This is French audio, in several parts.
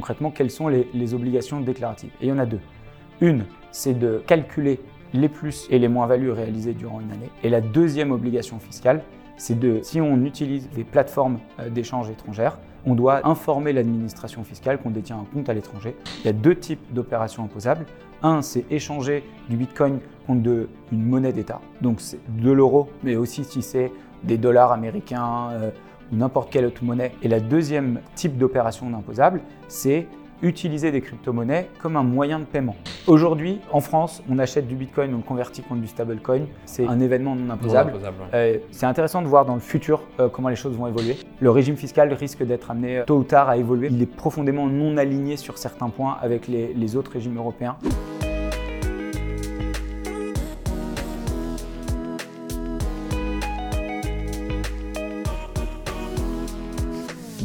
Concrètement, quelles sont les, obligations déclaratives Et il y en a deux. Une, c'est de calculer les plus et les moins-values réalisées durant une année. Et la deuxième obligation fiscale, c'est de, si on utilise des plateformes euh, d'échange étrangères, on doit informer l'administration fiscale qu'on détient un compte à l'étranger. Il y a deux types d'opérations imposables. Un, c'est échanger du Bitcoin contre une monnaie d'État, donc c'est de l'euro, mais aussi si c'est des dollars américains euh, ou n'importe quelle autre monnaie. Et la deuxième type d'opération imposable, c'est utiliser des crypto-monnaies comme un moyen de paiement. Aujourd'hui, en France, on achète du Bitcoin, on le convertit contre du stablecoin. C'est un événement non imposable. Euh, c'est intéressant de voir dans le futur euh, comment les choses vont évoluer. Le régime fiscal risque d'être amené euh, tôt ou tard à évoluer. Il est profondément non aligné sur certains points avec les autres régimes européens.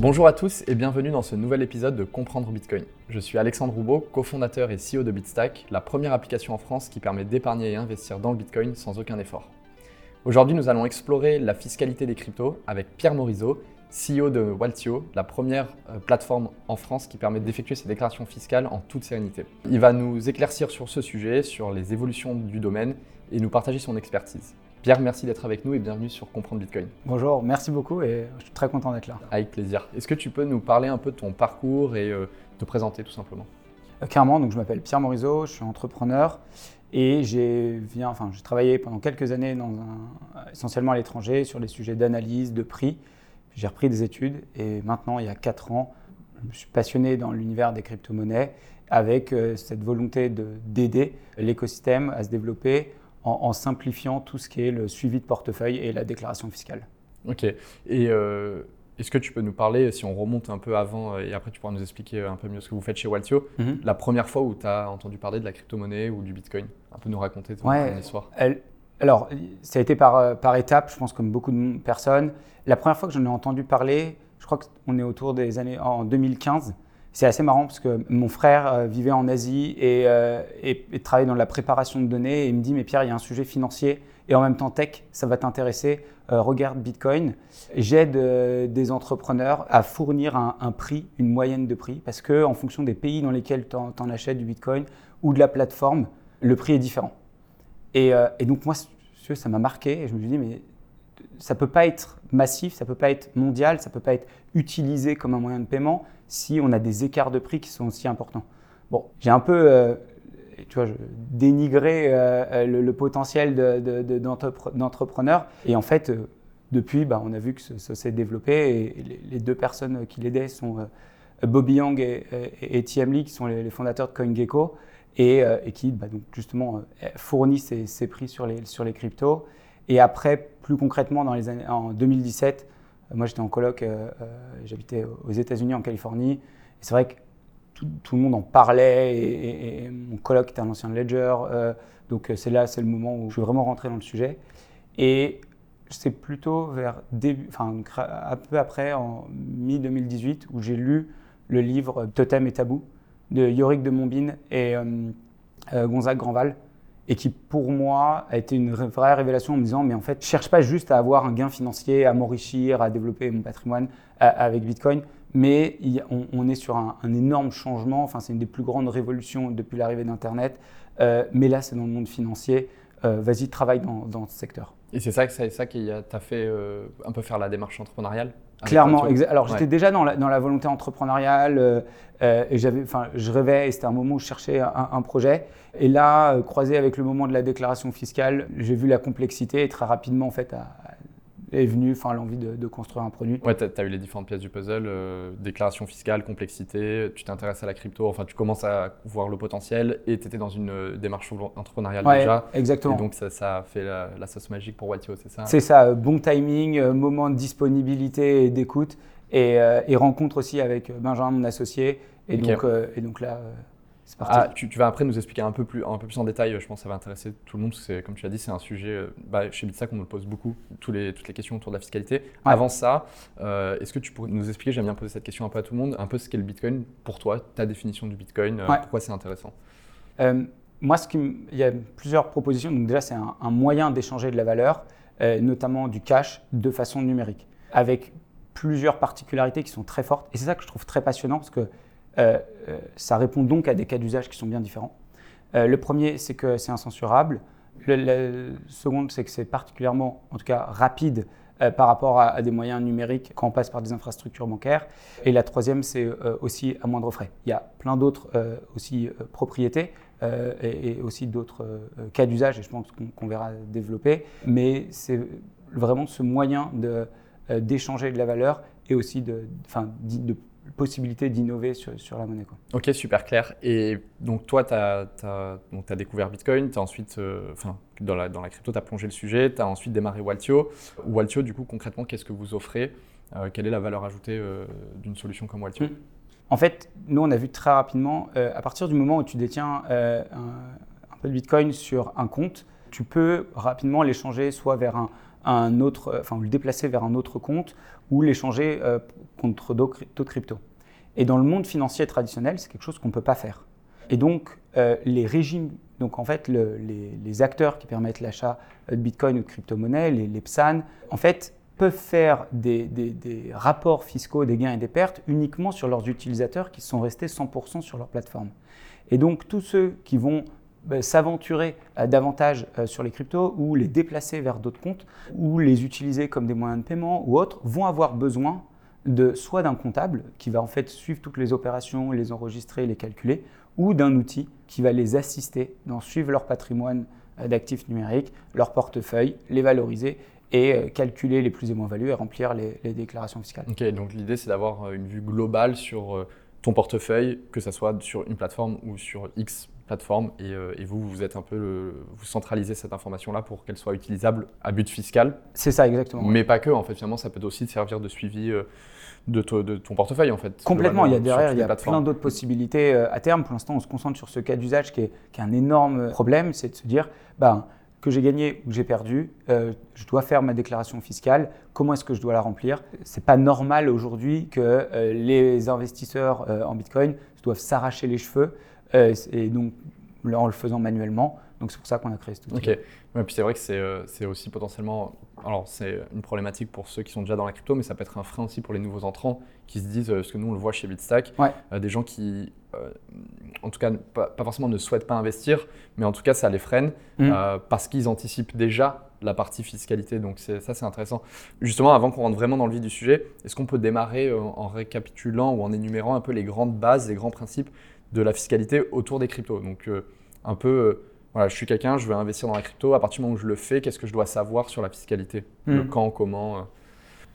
Bonjour à tous et bienvenue dans ce nouvel épisode de Comprendre Bitcoin. Je suis Alexandre Roubaud, cofondateur et CEO de Bitstack, la première application en France qui permet d'épargner et investir dans le Bitcoin sans aucun effort. Aujourd'hui, nous allons explorer la fiscalité des cryptos avec Pierre Morizot, CEO de Waltio, la première euh, plateforme en France qui permet d'effectuer ses déclarations fiscales en toute sérénité. Il va nous éclaircir sur ce sujet, sur les évolutions du domaine et nous partager son expertise. Pierre, merci d'être avec nous et bienvenue sur Comprendre Bitcoin. Bonjour, merci beaucoup et je suis très content d'être là. Avec plaisir. Est-ce que tu peux nous parler un peu de ton parcours et euh, te présenter tout simplement? Euh, Clairement, donc je m'appelle Pierre Morizot, je suis entrepreneur et j'ai enfin, travaillé pendant quelques années dans un, essentiellement à l'étranger sur les sujets d'analyse, de prix. J'ai repris des études et maintenant, il y a 4 ans, je suis passionné dans l'univers des crypto-monnaies avec euh, cette volonté d'aider l'écosystème à se développer en, simplifiant tout ce qui est le suivi de portefeuille et la déclaration fiscale. Ok. Et euh, est-ce que tu peux nous parler, si on remonte un peu avant, euh, et après tu pourras nous expliquer un peu mieux ce que vous faites chez Waltio, mhm. la première fois où tu as entendu parler de la crypto-monnaie ou du Bitcoin? Un peu nous raconter ton, ouais, histoire. alors, ça a été par, euh, par étapes, je pense, comme beaucoup de personnes. La première fois que j'en ai entendu parler, je crois qu'on est autour des années en 2015. C'est assez marrant parce que mon frère euh, vivait en Asie euh, et, travaillait dans la préparation de données et il me dit mais Pierre il y a un sujet financier et en même temps tech, ça va t'intéresser, euh, regarde Bitcoin. J'aide des entrepreneurs à fournir un, prix, une moyenne de prix parce que en fonction des pays dans lesquels tu en, achètes du Bitcoin ou de la plateforme, le prix est différent. Et, donc moi ça m'a marqué et je me suis dit mais ça peut pas être massif, ça peut pas être mondial, ça peut pas être utilisé comme un moyen de paiement si on a des écarts de prix qui sont aussi importants. Bon, j'ai un peu euh, tu vois, dénigré euh, euh, le, potentiel d'entrepreneur. et en fait, depuis, bah, on a vu que ça, s'est développé et les, deux personnes qui l'aidaient sont Bobby Yang et, et, Lee, qui sont les, fondateurs de CoinGecko et, qui bah, donc, justement fournissent ces, prix sur les, sur les cryptos. Et après, plus concrètement, dans les années, en 2017, moi, j'étais en coloc, euh, euh, j'habitais aux États-Unis, en Californie. C'est vrai que tout, le monde en parlait et, mon coloc était un ancien Ledger. Euh, donc c'est là, c'est le moment où je suis vraiment rentré dans le sujet. Et c'est plutôt vers début, enfin, un peu après, en mi-2018, où j'ai lu le livre Totem et Tabou de Yorick de Montbine et Gonzague Granval et qui pour moi a été une vraie révélation en me disant mais en fait je cherche pas juste à avoir un gain financier, à m'enrichir, à développer mon patrimoine avec Bitcoin, mais on, est sur un, énorme changement, enfin c'est une des plus grandes révolutions depuis l'arrivée d'Internet, euh, mais là c'est dans le monde financier, euh, vas-y travaille dans, ce secteur. Et c'est ça, ça qui t'a fait euh, un peu faire la démarche entrepreneuriale? Clairement. Alors j'étais déjà dans la, dans la, volonté entrepreneuriale euh, euh, et j'avais, enfin, je rêvais et c'était un moment où je cherchais un, projet. Et là, croisé avec le moment de la déclaration fiscale, j'ai vu la complexité et très rapidement en fait à, est venue enfin, l'envie de, construire un produit. Ouais, tu as, eu les différentes pièces du puzzle, euh, déclaration fiscale, complexité, tu t'intéresses à la crypto, enfin tu commences à voir le potentiel et tu étais dans une euh, démarche entrepreneuriale ouais, déjà. Exactement. Et donc ça, ça a fait la, sauce magique pour Waltio, c'est ça? C'est ça, bon timing, euh, moment de disponibilité et d'écoute et, rencontre aussi avec Benjamin, mon associé. Et, donc, et donc là, ah, tu, vas après nous expliquer un peu, plus, un peu plus en détail, je pense que ça va intéresser tout le monde, parce que comme tu as dit, c'est un sujet, euh, bah, chez Bitsac, on nous pose beaucoup, tous les, toutes les questions autour de la fiscalité. Avant ça, euh, est-ce que tu pourrais nous expliquer, j'aime bien poser cette question un peu à tout le monde, un peu ce qu'est le Bitcoin pour toi, ta définition du Bitcoin, euh, pourquoi c'est intéressant? Moi, ce qui il y a plusieurs propositions. Donc déjà, c'est un, un, moyen d'échanger de la valeur, notamment du cash, de façon numérique, avec plusieurs particularités qui sont très fortes. Et c'est ça que je trouve très passionnant, parce que ça répond donc à des cas d'usage qui sont bien différents. le premier, c'est que c'est incensurable. Le, le second, c'est que c'est particulièrement, en tout cas, rapide euh, par rapport à, des moyens numériques quand on passe par des infrastructures bancaires. Et la troisième, c'est euh, aussi à moindre frais. Il y a plein d'autres euh, aussi propriétés et, aussi d'autres cas d'usage, et je pense qu'on verra développer. Mais c'est vraiment ce moyen d'échanger de, la valeur et aussi de possibilité d'innover sur, sur, la monnaie. Quoi. Ok, super clair. Et donc toi, tu as, as, découvert Bitcoin, as ensuite, euh, enfin, dans, la, dans la crypto, tu as plongé le sujet, tu as ensuite démarré Waltio. Waltio, du coup, concrètement, qu'est-ce que vous offrez euh, Quelle est la valeur ajoutée euh, d'une solution comme Waltio? Hmm. En fait, nous, on a vu très rapidement, à partir du moment où tu détiens un, un, peu de Bitcoin sur un compte, tu peux rapidement l'échanger soit vers un, un autre, enfin, le déplacer vers un autre compte ou l'échanger euh, contre d'autres cryptos. Et dans le monde financier traditionnel, c'est quelque chose qu'on ne peut pas faire. Et donc, euh, les régimes, donc en fait, les, acteurs qui permettent l'achat de Bitcoin ou de crypto-monnaies, les, PSAN, en fait, peuvent faire des, rapports fiscaux des gains et des pertes uniquement sur leurs utilisateurs qui sont restés 100% sur leur plateforme. Et donc, tous ceux qui vont s'aventurer euh, davantage euh, sur les cryptos ou les déplacer vers d'autres comptes ou les utiliser comme des moyens de paiement ou autres vont avoir besoin de soit d'un comptable qui va en fait suivre toutes les opérations, les enregistrer, les calculer, ou d'un outil qui va les assister dans suivre leur patrimoine euh, d'actifs numériques, leur portefeuille, les valoriser et calculer les plus et moins values et remplir les, les déclarations fiscales. Ok, donc l'idée c'est d'avoir une vue globale sur ton portefeuille, que ce soit sur une plateforme ou sur X plateforme euh, et, vous, vous êtes un peu vous centralisez cette information-là pour qu'elle soit utilisable à but fiscal. C'est ça, exactement. Mais pas que, en fait, finalement, ça peut aussi servir de suivi euh, de, de, ton portefeuille, en fait. Complètement, il y a derrière, il y a plein d'autres possibilités euh, à terme. Pour l'instant, on se concentre sur ce cas d'usage qui est, qui est, un énorme problème, c'est de se dire, ben, que j'ai gagné ou que j'ai perdu, je dois faire ma déclaration fiscale. Comment est-ce que je dois la remplir? C'est pas normal aujourd'hui que les investisseurs en Bitcoin doivent s'arracher les cheveux euh, et donc en le faisant manuellement. Donc c'est pour ça qu'on a créé ce outil. Ok. Ouais, puis c'est vrai que euh, c'est aussi potentiellement, alors c'est une problématique pour ceux qui sont déjà dans la crypto, mais ça peut être un frein aussi pour les nouveaux entrants qui se disent, parce que nous on le voit chez Bitstack, des gens qui, en tout cas, pas, forcément ne souhaitent pas investir, mais en tout cas ça les freine mmh. parce qu'ils anticipent déjà la partie fiscalité. Donc ça c'est intéressant. Justement, avant qu'on rentre vraiment dans le vif du sujet, est-ce qu'on peut démarrer en récapitulant ou en énumérant un peu les grandes bases, les grands principes de la fiscalité autour des cryptos. Donc, euh, un peu, euh, voilà, je suis quelqu'un, je veux investir dans la crypto. À partir du moment où je le fais, qu'est-ce que je dois savoir sur la fiscalité? Le hmm. quand, comment euh?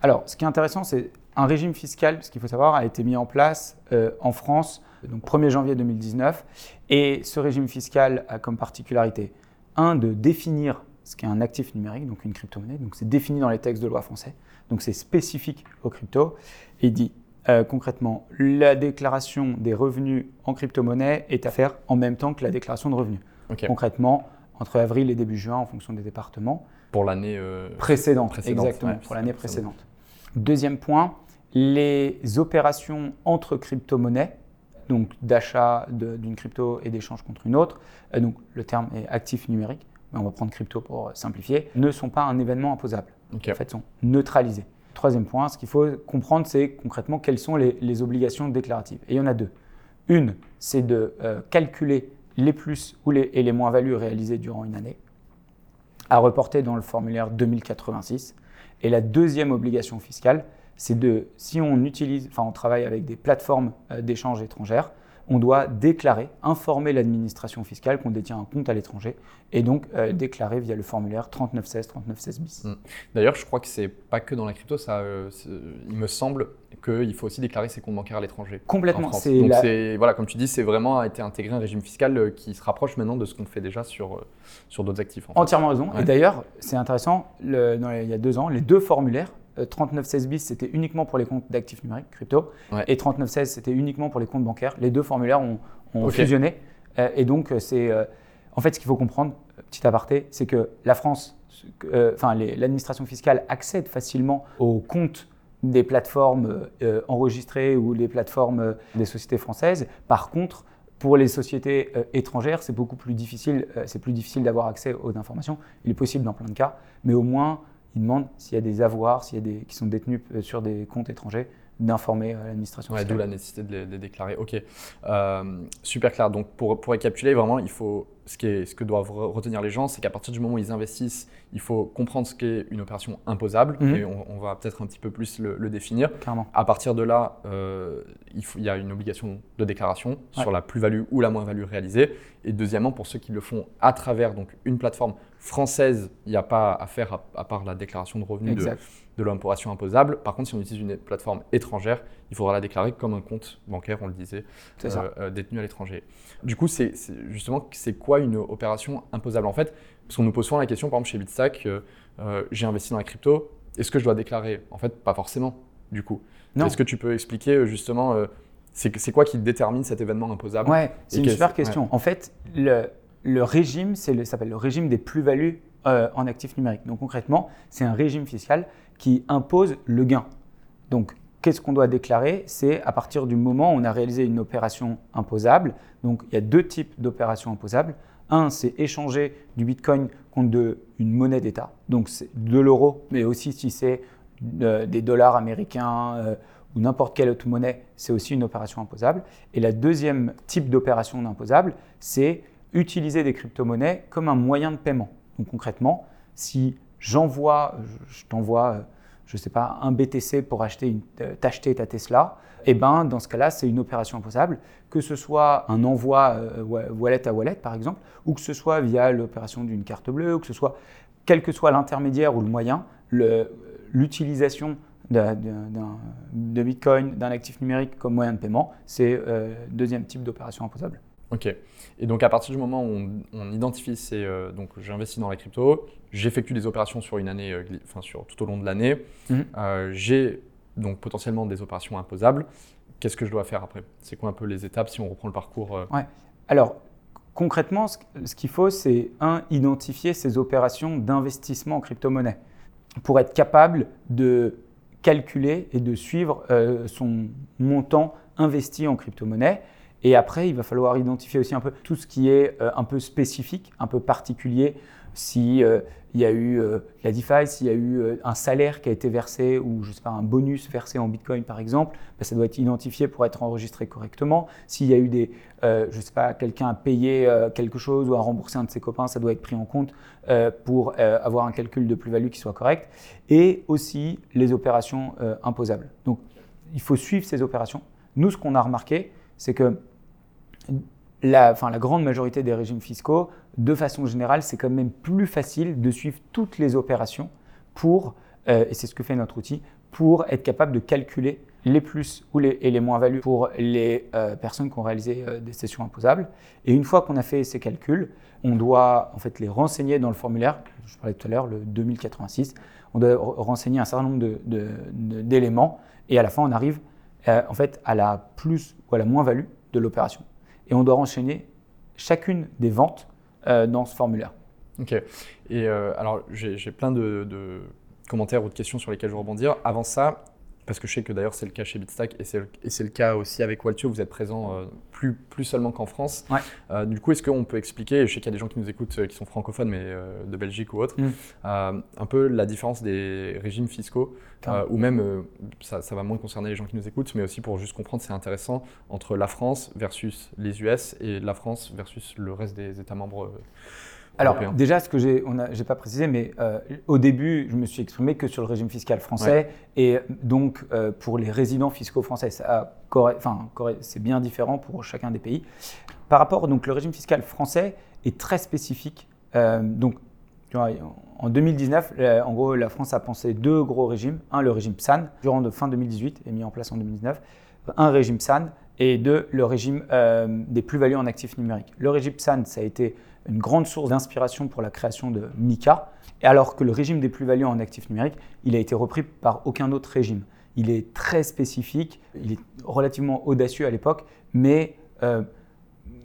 Alors, ce qui est intéressant, c'est un régime fiscal, ce qu'il faut savoir, a été mis en place en France donc 1er janvier 2019. Et ce régime fiscal a comme particularité, un, de définir ce qu'est un actif numérique, donc une crypto-monnaie. Donc, c'est défini dans les textes de loi français. Donc, c'est spécifique aux cryptos. Et il dit euh, concrètement, la déclaration des revenus en crypto-monnaie est à faire en même temps que la déclaration de revenus. Concrètement, entre avril et début juin, en fonction des départements. Pour l'année euh, précédente, exactement, pour l'année précédente. Deuxième point, les opérations entre crypto-monnaies, donc d'achat d'une crypto et d'échange contre une autre, euh, donc le terme est actif numérique, mais on va prendre crypto pour simplifier, ne sont pas un événement imposable. En fait, sont neutralisés. Troisième point, ce qu'il faut comprendre, c'est concrètement quelles sont les, obligations déclaratives. Et il y en a deux. Une, c'est de euh, calculer les plus ou les, et les moins-values réalisées durant une année, à reporter dans le formulaire 2086. Et la deuxième obligation fiscale, c'est de, si on utilise, enfin on travaille avec des plateformes euh, d'échange étrangères, on doit déclarer, informer l'administration fiscale qu'on détient un compte à l'étranger et donc euh, déclarer via le formulaire 3916, 3916 bis. Mm. D'ailleurs, je crois que c'est pas que dans la crypto, ça, euh, il me semble qu'il faut aussi déclarer ses comptes bancaires à l'étranger. Complètement. C'est Donc voilà, comme tu dis, c'est vraiment été intégré un régime fiscal euh, qui se rapproche maintenant de ce qu'on fait déjà sur, sur d'autres actifs. Entièrement raison. Et d'ailleurs, c'est intéressant, le, il y a deux ans, les deux formulaires 3916 bis, c'était uniquement pour les comptes d'actifs numériques, crypto, et 3916, c'était uniquement pour les comptes bancaires. Les deux formulaires ont, fusionné. Euh, et donc, euh, c'est. Euh, en fait, ce qu'il faut comprendre, petit aparté, c'est que la France, enfin, l'administration fiscale accède facilement aux comptes des plateformes enregistrées ou les plateformes des sociétés françaises. Par contre, pour les sociétés étrangères, c'est beaucoup plus difficile, c'est plus difficile d'avoir accès aux informations. Il est possible dans plein de cas, mais au moins il demande s'il y a des avoirs, s'il y a des, qui sont détenus euh, sur des comptes étrangers, d'informer l'administration ouais, D'où la nécessité de les, déclarer. Ok, super clair. Donc pour, pour récapituler, vraiment, il faut ce, qui est, ce que doivent retenir les gens, c'est qu'à partir du moment où ils investissent, il faut comprendre ce qu'est une opération imposable, mhm. et on, va peut-être un petit peu plus le, définir. Clairement. À partir de là, il, faut, il, y a une obligation de déclaration sur la plus-value ou la moins-value réalisée. Et deuxièmement, pour ceux qui le font à travers donc, une plateforme française, il n'y a pas à faire à, part la déclaration de revenus de, de l'imposition imposable. Par contre, si on utilise une plateforme étrangère, il faudra la déclarer comme un compte bancaire, on le disait, euh, euh, détenu à l'étranger. Du coup, c'est justement, c'est quoi une opération imposable En fait, parce qu'on nous pose souvent la question, par exemple chez Bitstack, euh, j'ai investi dans la crypto, est-ce que je dois déclarer? En fait, pas forcément, du coup. Est-ce que tu peux expliquer justement c'est quoi qui détermine cet événement imposable? Ouais, c'est une super question. En fait, le, le régime, ça s'appelle le régime des plus-values euh, en actifs numériques. Donc concrètement, c'est un régime fiscal qui impose le gain. Donc qu'est-ce qu'on doit déclarer? C'est à partir du moment où on a réalisé une opération imposable. Donc il y a deux types d'opérations imposables. Un, c'est échanger du Bitcoin contre une monnaie d'État, donc de l'euro, mais aussi si c'est euh, des dollars américains euh, ou n'importe quelle autre monnaie, c'est aussi une opération imposable. Et la deuxième type d'opération imposable, c'est utiliser des crypto-monnaies comme un moyen de paiement. Donc concrètement, si j'envoie, je t'envoie, je ne sais pas, un BTC pour acheter t'acheter ta Tesla, et eh ben dans ce cas-là, c'est une opération imposable, que ce soit un envoi euh, wallet à wallet par exemple, ou que ce soit via l'opération d'une carte bleue, ou que ce soit quel que soit l'intermédiaire ou le moyen, l'utilisation de, Bitcoin, d'un actif numérique comme moyen de paiement, c'est euh, deuxième type d'opération imposable. Ok. Et donc à partir du moment où on, identifie ces, euh, donc j'investis dans la crypto, j'effectue des opérations sur une année, euh, enfin sur tout au long de l'année, mhm. euh, j'ai donc potentiellement des opérations imposables. Qu'est-ce que je dois faire après? C'est quoi un peu les étapes si on reprend le parcours Ouais. Alors concrètement, ce, qu'il faut, c'est un identifier ces opérations d'investissement en crypto-monnaie pour être capable de calculer et de suivre son montant investi en crypto-monnaie. Et après, il va falloir identifier aussi un peu tout ce qui est euh, un peu spécifique, un peu particulier. Si euh, il y a eu euh, la DeFi, s'il y a eu un salaire qui a été versé ou je sais pas un bonus versé en Bitcoin par exemple, ben, ça doit être identifié pour être enregistré correctement. S'il y a eu des, je sais pas, quelqu'un a payé quelque chose ou a remboursé un de ses copains, ça doit être pris en compte pour avoir un calcul de plus-value qui soit correct. Et aussi les opérations imposables. Donc il faut suivre ces opérations. Nous, ce qu'on a remarqué, c'est que la, grande majorité des régimes fiscaux, de façon générale, c'est quand même plus facile de suivre toutes les opérations pour, euh, et c'est ce que fait notre outil, pour être capable de calculer les plus ou les, et les moins-values pour les euh, personnes qui ont réalisé euh, des sessions imposables. Et une fois qu'on a fait ces calculs, on doit en fait les renseigner dans le formulaire, je parlais tout à l'heure, le 2086. On doit renseigner un certain nombre d'éléments et à la fin, on arrive en fait à la plus ou à la moins-value de l'opération et on doit enchaîner chacune des ventes euh, dans ce formulaire. Ok. Et euh, alors, j'ai plein de, commentaires ou de questions sur lesquelles je vais rebondir. Avant ça, parce que je sais que d'ailleurs c'est le cas chez Bitstack et c'est le, cas aussi avec Waltio, vous êtes présent euh, plus, plus seulement qu'en France. Ouais. du coup, est-ce qu'on peut expliquer, je sais qu'il y a des gens qui nous écoutent qui sont francophones, mais de Belgique ou autre, mm. un peu la différence des régimes fiscaux euh, ou même, euh, ça, va moins concerner les gens qui nous écoutent, mais aussi pour juste comprendre, c'est intéressant, entre la France versus les US et la France versus le reste des États membres. Euh, alors déjà, ce que j'ai, j'ai pas précisé, mais au début, je me suis exprimé que sur le régime fiscal français et donc pour les résidents fiscaux français, ça, enfin, c'est bien différent pour chacun des pays. Par rapport, donc le régime fiscal français est très spécifique. donc en 2019, euh, en gros, la France a pensé deux gros régimes. Un, le régime PSAN, durant de fin 2018 et mis en place en 2019. Un régime PSAN et deux, le régime euh, des plus-values en actifs numériques. Le régime PSAN, ça a été une grande source d'inspiration pour la création de MICA, et alors que le régime des plus-values en actifs numériques, il a été repris par aucun autre régime. Il est très spécifique, il est relativement audacieux à l'époque, mais euh,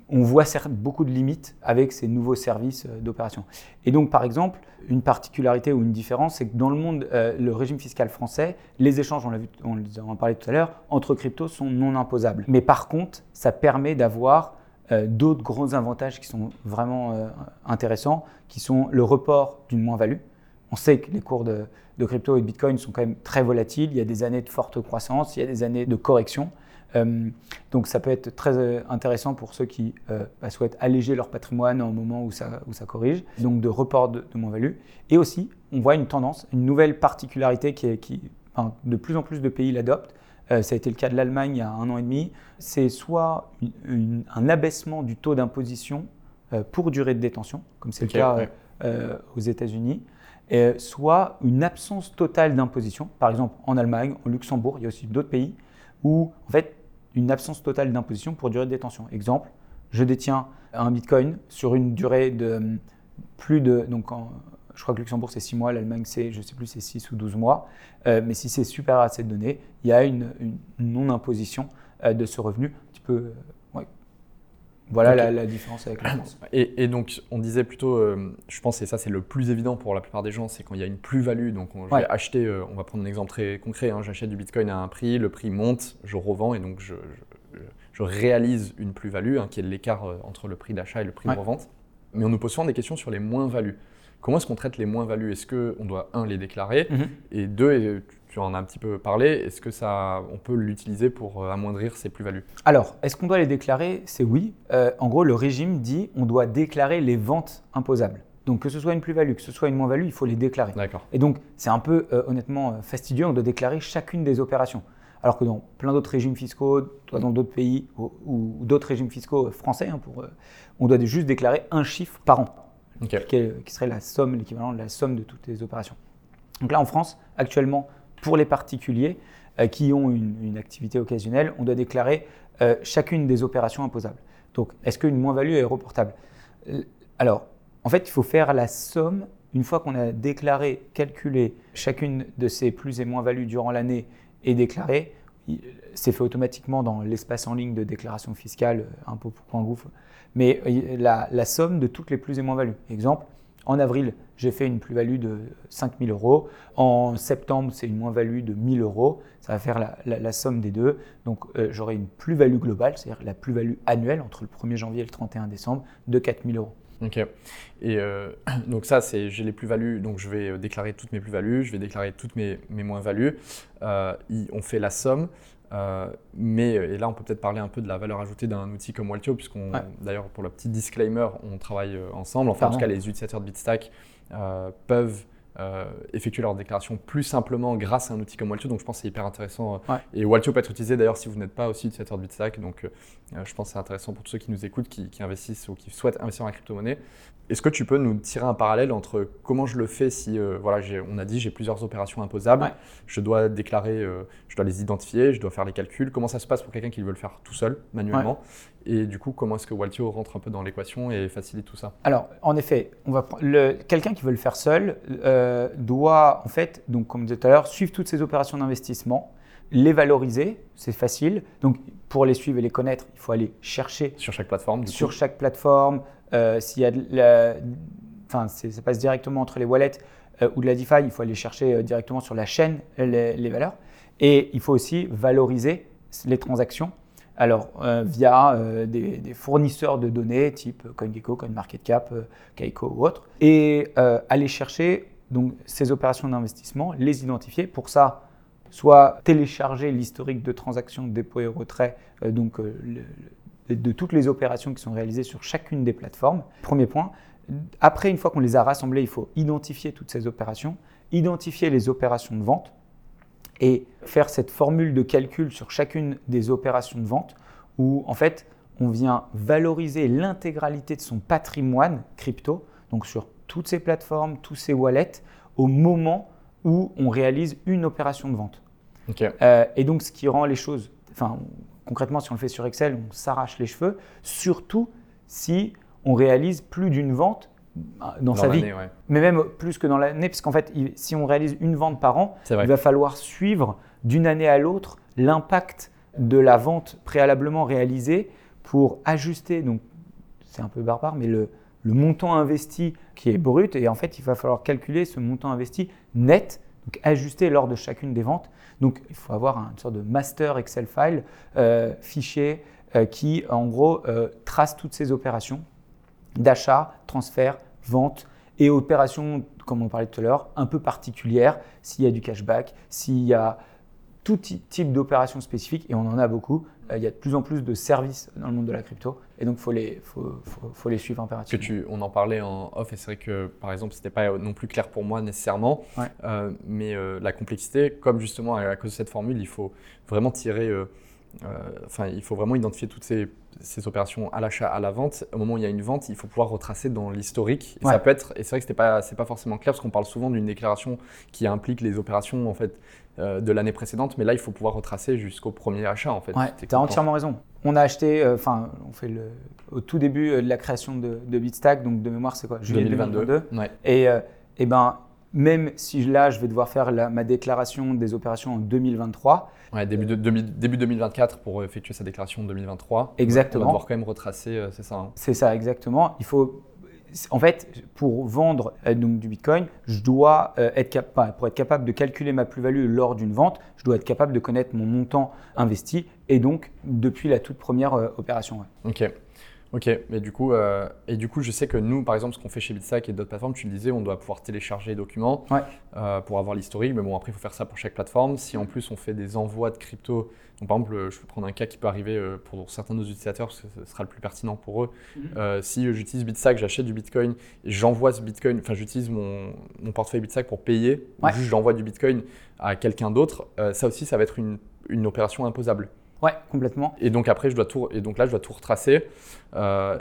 on voit certes beaucoup de limites avec ces nouveaux services euh, d'opération. Et donc, par exemple, une particularité ou une différence, c'est que dans le monde, euh, le régime fiscal français, les échanges, on l'a vu, on en parlait tout à l'heure, entre cryptos sont non imposables. Mais par contre, ça permet d'avoir euh, d'autres gros avantages qui sont vraiment intéressants, qui sont le report d'une moins-value. on sait que les cours de, crypto et de Bitcoin sont quand même très volatiles. Il y a des années de forte croissance, il y a des années de correction. Euh, donc ça peut être très euh, intéressant pour ceux qui euh, bah, souhaitent alléger leur patrimoine au moment où ça, corrige, donc de report de, moins-value. Et aussi, on voit une tendance, une nouvelle particularité qui, est, qui de plus en plus de pays l'adoptent. Ça a été le cas de l'Allemagne il y a un an et demi. C'est soit un abaissement du taux d'imposition pour durée de détention, comme c'est le cas aux États-Unis, soit une absence totale d'imposition. Par exemple, en Allemagne, en Luxembourg, il y a aussi d'autres pays où en fait une absence totale d'imposition pour durée de détention. Exemple, je détiens un bitcoin sur une durée de euh, plus de. Donc, je crois que Luxembourg c'est 6 mois, l'Allemagne c'est, je sais plus, c'est 6 ou 12 mois. Euh, mais si c'est super à cette donnée, il y a une, non-imposition euh, de ce revenu. Un petit peu voilà la, différence avec la France. Et, donc, on disait plutôt, euh, je pense, et ça c'est le plus évident pour la plupart des gens, c'est quand il y a une plus-value. Donc, on, je vais acheter, euh, on va prendre un exemple très concret, hein, j'achète du Bitcoin à un prix, le prix monte, je revends et donc je, je, réalise une plus-value, hein, qui est l'écart euh, entre le prix d'achat et le prix de revente. Mais on nous pose souvent des questions sur les moins-values. Comment est-ce qu'on traite les moins-values? Est-ce qu'on doit, un, les déclarer? Mhm. Et deux, tu en as un petit peu parlé, est-ce que ça, on peut l'utiliser pour euh, amoindrir ces plus-values? Alors, est-ce qu'on doit les déclarer? C'est oui. Euh, en gros, le régime dit on doit déclarer les ventes imposables. Donc, que ce soit une plus-value, que ce soit une moins-value, il faut les déclarer. D'accord. Et donc, c'est un peu, euh, honnêtement, fastidieux, on doit déclarer chacune des opérations. Alors que dans plein d'autres régimes fiscaux, dans d'autres pays ou, d'autres régimes fiscaux français, hein, pour, on doit juste déclarer un chiffre par an qui, serait la somme, l'équivalent de la somme de toutes les opérations. Donc là, en France, actuellement, pour les particuliers euh, qui ont une, activité occasionnelle, on doit déclarer euh, chacune des opérations imposables. Donc, est-ce qu'une moins-value est reportable? Euh, Alors, en fait, il faut faire la somme, une fois qu'on a déclaré, calculé chacune de ces plus et moins-values durant l'année et déclaré, c'est fait automatiquement dans l'espace en ligne de déclaration fiscale, impôt.gouv, mais euh, la, la, somme de toutes les plus et moins-values. Exemple, en avril, j'ai fait une plus-value de 5 000 euros. En septembre, c'est une moins-value de 1 000 euros. Ça va faire la, somme des deux. Donc, euh, j'aurai une plus-value globale, c'est-à-dire la plus-value annuelle entre le 1er janvier et le 31 décembre de 4 000 euros. Ok. Et euh, donc ça, c'est j'ai les plus-values, donc je vais déclarer toutes mes plus-values, je vais déclarer toutes mes, mes moins-values. on fait la somme. Euh, mais euh, et là, on peut peut-être parler un peu de la valeur ajoutée d'un outil comme Waltio, puisqu'on, d'ailleurs, pour le petit disclaimer, on travaille euh, ensemble. Enfin, en tout cas, les utilisateurs de Bitstack peuvent euh, effectuer leur déclaration plus simplement grâce à un outil comme Waltio. Donc je pense que c'est hyper intéressant. Et Waltio peut être utilisé d'ailleurs si vous n'êtes pas aussi utilisateur de Bitstack. Donc euh, je pense que c'est intéressant pour tous ceux qui nous écoutent, qui, investissent ou qui souhaitent investir en crypto-monnaie. Est-ce que tu peux nous tirer un parallèle entre comment je le fais si, euh, voilà, on a dit j'ai plusieurs opérations imposables, je dois déclarer, je dois les identifier, je dois faire les calculs. Comment ça se passe pour quelqu'un qui veut le faire tout seul, manuellement? Et du coup, comment est-ce que Waltio rentre un peu dans l'équation et facilite tout ça? Alors, en effet, on va quelqu'un qui veut le faire seul euh, doit, en fait, donc comme je disais tout à l'heure, suivre toutes ces opérations d'investissement, les valoriser, c'est facile. Donc, pour les suivre et les connaître, il faut aller chercher sur chaque plateforme. sur chaque plateforme, euh, s'il y a, de enfin, ça passe directement entre les wallets euh, ou de la DeFi, il faut aller chercher directement sur la chaîne les, valeurs. Et il faut aussi valoriser les transactions alors euh, via euh, des, fournisseurs de données type CoinGecko, CoinMarketCap, euh, Kaiko ou autres, et aller chercher donc, ces opérations d'investissement, les identifier. Pour ça, soit télécharger l'historique de transactions, dépôt et retrait, donc de toutes les opérations qui sont réalisées sur chacune des plateformes. Premier point. Après, une fois qu'on les a rassemblées, il faut identifier toutes ces opérations, identifier les opérations de vente, et faire cette formule de calcul sur chacune des opérations de vente où en fait on vient valoriser l'intégralité de son patrimoine crypto, donc sur toutes ces plateformes, tous ces wallets, au moment où on réalise une opération de vente. Euh, et donc ce qui rend les choses, enfin concrètement si on le fait sur Excel, on s'arrache les cheveux, surtout si on réalise plus d'une vente dans, sa vie. Mais même plus que dans l'année, parce qu'en fait, si on réalise une vente par an, il va falloir suivre d'une année à l'autre l'impact de la vente préalablement réalisée pour ajuster, donc c'est un peu barbare, mais le, le, montant investi qui est brut, et en fait, il va falloir calculer ce montant investi net, donc ajusté lors de chacune des ventes. Donc, il faut avoir une sorte de master Excel file, euh, fichier, euh, qui, en gros, euh, trace toutes ces opérations d'achat, transfert, vente et opérations, comme on parlait tout à l'heure, un peu particulières, s'il y a du cashback, s'il y a tout type d'opérations spécifiques, et on en a beaucoup. Euh, il y a de plus en plus de services dans le monde de la crypto, et donc il faut les, faut, faut, les suivre impérativement. Que tu, on en parlait en off, et c'est vrai que par exemple, ce n'était pas non plus clair pour moi nécessairement, euh, mais euh, la complexité, comme justement à, cause de cette formule, il faut vraiment tirer enfin, il faut vraiment identifier toutes ces, opérations à l'achat, à la vente. Au moment où il y a une vente, il faut pouvoir retracer dans l'historique. Et ça peut être, et c'est vrai que ce n'est pas, pas forcément clair parce qu'on parle souvent d'une déclaration qui implique les opérations en fait, euh, de l'année précédente, mais là, il faut pouvoir retracer jusqu'au premier achat en fait. Ouais, tu as entièrement raison. On a acheté, euh, enfin, on fait le, au tout début euh, de la création de, de Bitstack, donc de mémoire, c'est quoi? Juillet 2022. Et, et ben, même si là, je vais devoir faire ma déclaration des opérations en 2023. Ouais, début, de, début 2024 pour effectuer sa déclaration en 2023. Exactement. On va devoir quand même retracer, euh, c'est ça hein. C'est ça, exactement. Il faut, en fait, pour vendre euh, donc, du Bitcoin, je dois euh, être capable, pour être capable de calculer ma plus-value lors d'une vente, je dois être capable de connaître mon montant investi et donc depuis la toute première opération. Ok. Ok, mais du coup, euh, et du coup, je sais que nous, par exemple, ce qu'on fait chez Bitstack et d'autres plateformes, tu le disais, on doit pouvoir télécharger les documents euh, pour avoir l'historique. Mais bon, après, il faut faire ça pour chaque plateforme. Si en plus on fait des envois de crypto, donc par exemple, je peux prendre un cas qui peut arriver euh, pour certains de nos utilisateurs, parce que ce sera le plus pertinent pour eux. Mhm. si j'utilise Bitstack, j'achète du Bitcoin, j'envoie ce Bitcoin, enfin, j'utilise mon, mon, portefeuille Bitstack pour payer, ou juste j'envoie du Bitcoin à quelqu'un d'autre, ça aussi, ça va être une, une opération imposable. Ouais, complètement. Et donc après, je dois tout, et donc là, je dois tout retracer. Euh,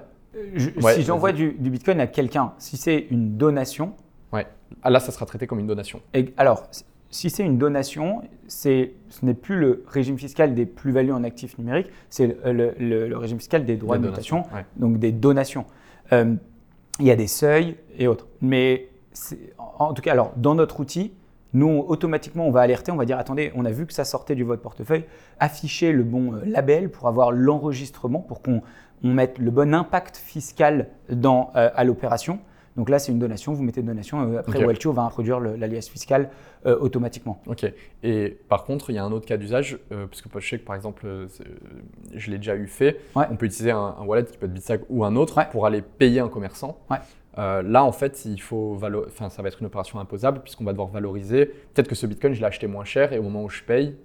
si j'envoie du, Bitcoin à quelqu'un, si c'est une donation. Ouais. Ah, là, ça sera traité comme une donation. Et, alors, si c'est une donation, ce n'est plus le régime fiscal des plus-values en actifs numériques, c'est le, régime fiscal des droits de notation, donc des donations. Euh, il y a des seuils et autres. Mais en tout cas, alors, dans notre outil, nous, automatiquement, on va alerter, on va dire attendez, on a vu que ça sortait du votre portefeuille, affichez le bon euh, label pour avoir l'enregistrement, pour qu'on mette le bon impact fiscal dans, euh, à l'opération. Donc là, c'est une donation, vous mettez donation, euh, après okay. va introduire l'alias fiscal automatiquement. Ok. Et par contre, il y a un autre cas d'usage, parce que je sais que par exemple, je l'ai déjà eu fait, on peut utiliser un, wallet qui peut être Bitstack ou un autre pour aller payer un commerçant. Ouais. Euh, là, en fait, il faut enfin, ça va être une opération imposable puisqu'on va devoir valoriser. Peut-être que ce Bitcoin, je l'ai acheté moins cher et au moment où je paye,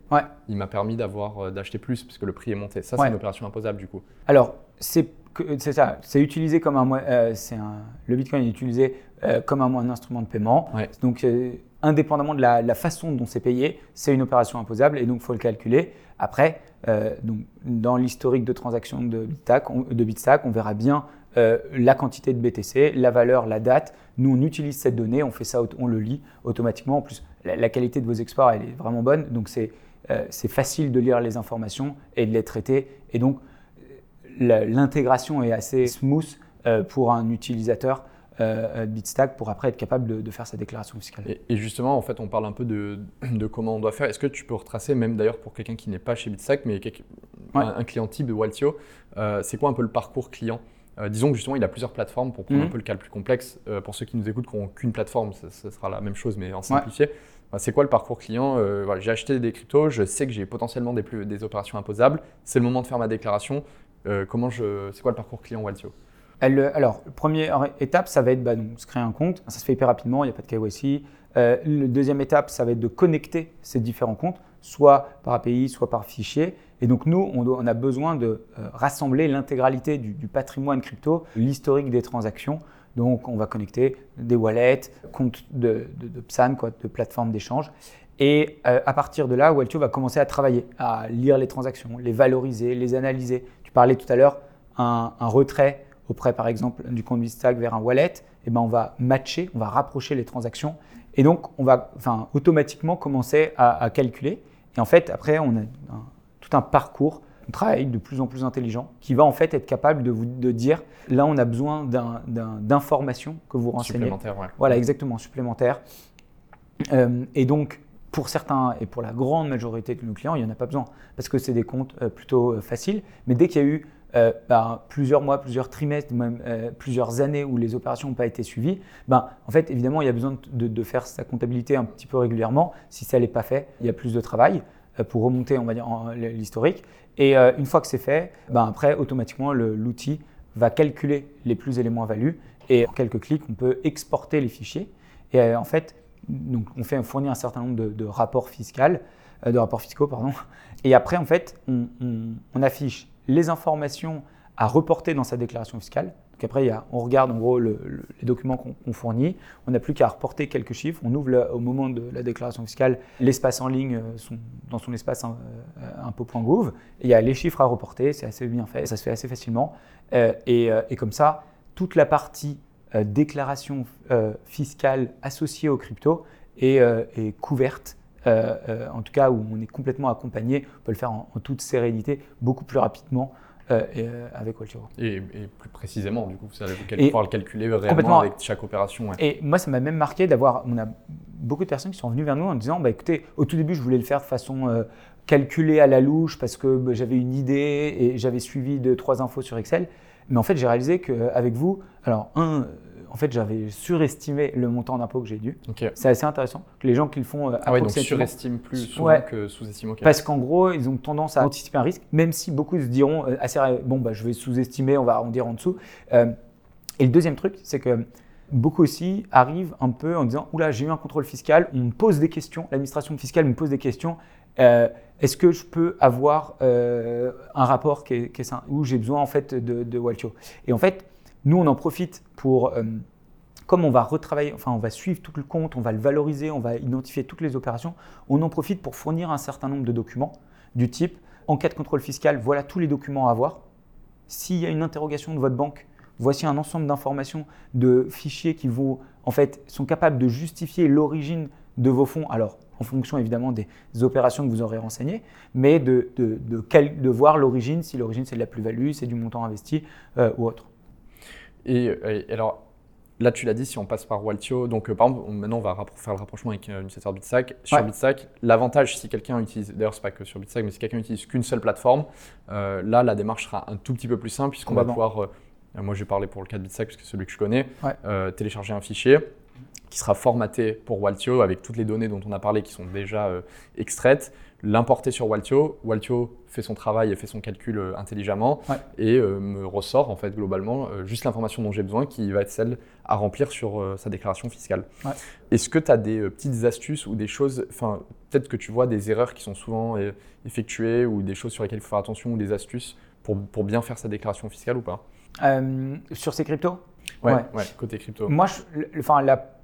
il m'a permis d'avoir euh, d'acheter plus puisque le prix est monté. Ça, c'est une opération imposable du coup. Alors, c'est ça. C'est utilisé comme un, euh, un, le Bitcoin est utilisé comme un, un, instrument de paiement. Donc, indépendamment de la, façon dont c'est payé, c'est une opération imposable et donc il faut le calculer. Après, donc, dans l'historique de transactions de de Bitstack, on verra bien euh, la quantité de BTC, la valeur, la date. Nous, on utilise cette donnée, on fait ça, on le lit automatiquement. En plus, la, qualité de vos exports, elle est vraiment bonne. Donc, c'est euh, facile de lire les informations et de les traiter. Et donc, l'intégration est assez smooth euh, pour un utilisateur de Bitstack pour après être capable de, faire sa déclaration fiscale. Et, justement, en fait, on parle un peu de, comment on doit faire. Est-ce que tu peux retracer, même d'ailleurs pour quelqu'un qui n'est pas chez Bitstack, mais un, client type de Waltio, c'est quoi un peu le parcours client? Euh, disons que justement, il a plusieurs plateformes pour prendre un mhm. peu le cas le plus complexe. Euh, pour ceux qui nous écoutent, qui n'ont qu'une plateforme, ce sera la même chose, mais en simplifié. Bah, c'est quoi le parcours client? Euh, J'ai acheté des cryptos, je sais que j'ai potentiellement des, des, opérations imposables. C'est le moment de faire ma déclaration. comment je, c'est quoi le parcours client Waltio alors, première étape, ça va être bah, se créer un compte. Ça se fait hyper rapidement, il n'y a pas de KYC. La deuxième étape, ça va être de connecter ces différents comptes, soit par API, soit par fichier. Et donc nous, on, a besoin de euh, rassembler l'intégralité du, patrimoine crypto, l'historique des transactions. Donc on va connecter des wallets, comptes de, de, PSAN, quoi, de plateforme d'échange. Et euh, à partir de là, Waltio va commencer à travailler, à lire les transactions, les valoriser, les analyser. Tu parlais tout à l'heure, un, retrait auprès par exemple du compte Bitstack vers un wallet, et eh ben on va matcher, on va rapprocher les transactions. Et donc on va automatiquement commencer à calculer. Et en fait, après, on a un, un parcours, un travail de plus en plus intelligent qui va en fait être capable de vous de dire là on a besoin d'informations que vous renseignez. Supplémentaire, Voilà, exactement, supplémentaire. Euh, et donc pour certains et pour la grande majorité de nos clients, il n'y en a pas besoin parce que c'est des comptes euh, plutôt euh, faciles. Mais dès qu'il y a eu ben, plusieurs mois, plusieurs trimestres, même plusieurs années où les opérations n'ont pas été suivies, ben, en fait, évidemment, il y a besoin de, faire sa comptabilité un petit peu régulièrement. Si ça n'est pas fait, il y a plus de travail. Euh, pour remonter, on va dire, l'historique. Et euh, une fois que c'est fait, ben après, automatiquement, l'outil va calculer les plus et les moins-values Et en quelques clics, on peut exporter les fichiers. Et euh, en fait, donc on fait fournir un certain nombre de, rapports fiscaux, de rapports fiscaux, pardon. Et après, en fait, on affiche les informations à reporter dans sa déclaration fiscale. Donc après, on regarde en gros les documents qu'on fournit. On n'a plus qu'à reporter quelques chiffres. On ouvre au moment de la déclaration fiscale l'espace en ligne euh, dans son espace hein, euh. Il y a les chiffres à reporter. C'est assez bien fait. Ça se fait assez facilement. Euh, et, comme ça, toute la partie déclaration fiscale associée aux crypto est couverte. En tout cas, où on est complètement accompagné, on peut le faire en, en toute sérénité, beaucoup plus rapidement euh, euh, avec Waltiro. Et, plus précisément, du coup, vous allez pouvoir le calculer réellement avec chaque opération. Et moi, ça m'a même marqué d'avoir. On a beaucoup de personnes qui sont venues vers nous en disant bah, écoutez, au tout début, je voulais le faire de façon euh, calculée à la louche parce que bah, j'avais une idée et j'avais suivi deux, trois infos sur Excel. Mais en fait, j'ai réalisé qu'avec vous, alors, un, en fait, j'avais surestimé le montant d'impôt que j'ai dû. C'est assez intéressant les gens qui le font euh, ah ouais, donc surestiment plus souvent que sous-estiment. Parce qu'en gros, ils ont tendance à anticiper un risque, même si beaucoup se diront euh, assez bon, bah, je vais sous-estimer, on va arrondir en dessous. Euh, et le deuxième truc, c'est que beaucoup aussi arrivent un peu en disant oula, j'ai eu un contrôle fiscal, on me pose des questions, l'administration fiscale me pose des questions. Est-ce que je peux avoir un rapport qui est, qui où j'ai besoin en fait de, de Waltio Et en fait, nous, on en profite pour, euh, comme on va retravailler, enfin, on va suivre tout le compte, on va le valoriser, on va identifier toutes les opérations, on en profite pour fournir un certain nombre de documents du type en cas de contrôle fiscal, voilà tous les documents à avoir. S'il y a une interrogation de votre banque, voici un ensemble d'informations, de fichiers qui vont, en fait, sont capables de justifier l'origine de vos fonds. Alors, en fonction évidemment des opérations que vous aurez renseignées, mais de, de, de, voir l'origine, si l'origine c'est de la plus-value, c'est du montant investi euh, ou autre. Et, alors, là, tu l'as dit, si on passe par Waltio, donc euh, par exemple, maintenant, on va faire le rapprochement avec euh, l'utilisateur Bitstack. Sur Bitstack, l'avantage, si quelqu'un utilise, d'ailleurs, c'est pas que sur Bitstack, mais si quelqu'un utilise qu'une seule plateforme, euh, là, la démarche sera un tout petit peu plus simple, puisqu'on va pouvoir, moi, j'ai parlé pour le cas de Bitstack, puisque c'est celui que je connais, télécharger un fichier qui sera formaté pour Waltio avec toutes les données dont on a parlé qui sont déjà extraites l'importer sur Waltio. Waltio fait son travail et fait son calcul euh, intelligemment et euh, me ressort en fait globalement euh, juste l'information dont j'ai besoin qui va être celle à remplir sur sa déclaration fiscale. Est-ce que tu as des petites astuces ou des choses, enfin peut-être que tu vois des erreurs qui sont souvent effectuées ou des choses sur lesquelles il faut faire attention ou des astuces pour, pour bien faire sa déclaration fiscale ou pas? Sur ces cryptos? Ouais, côté crypto. Moi, enfin, la...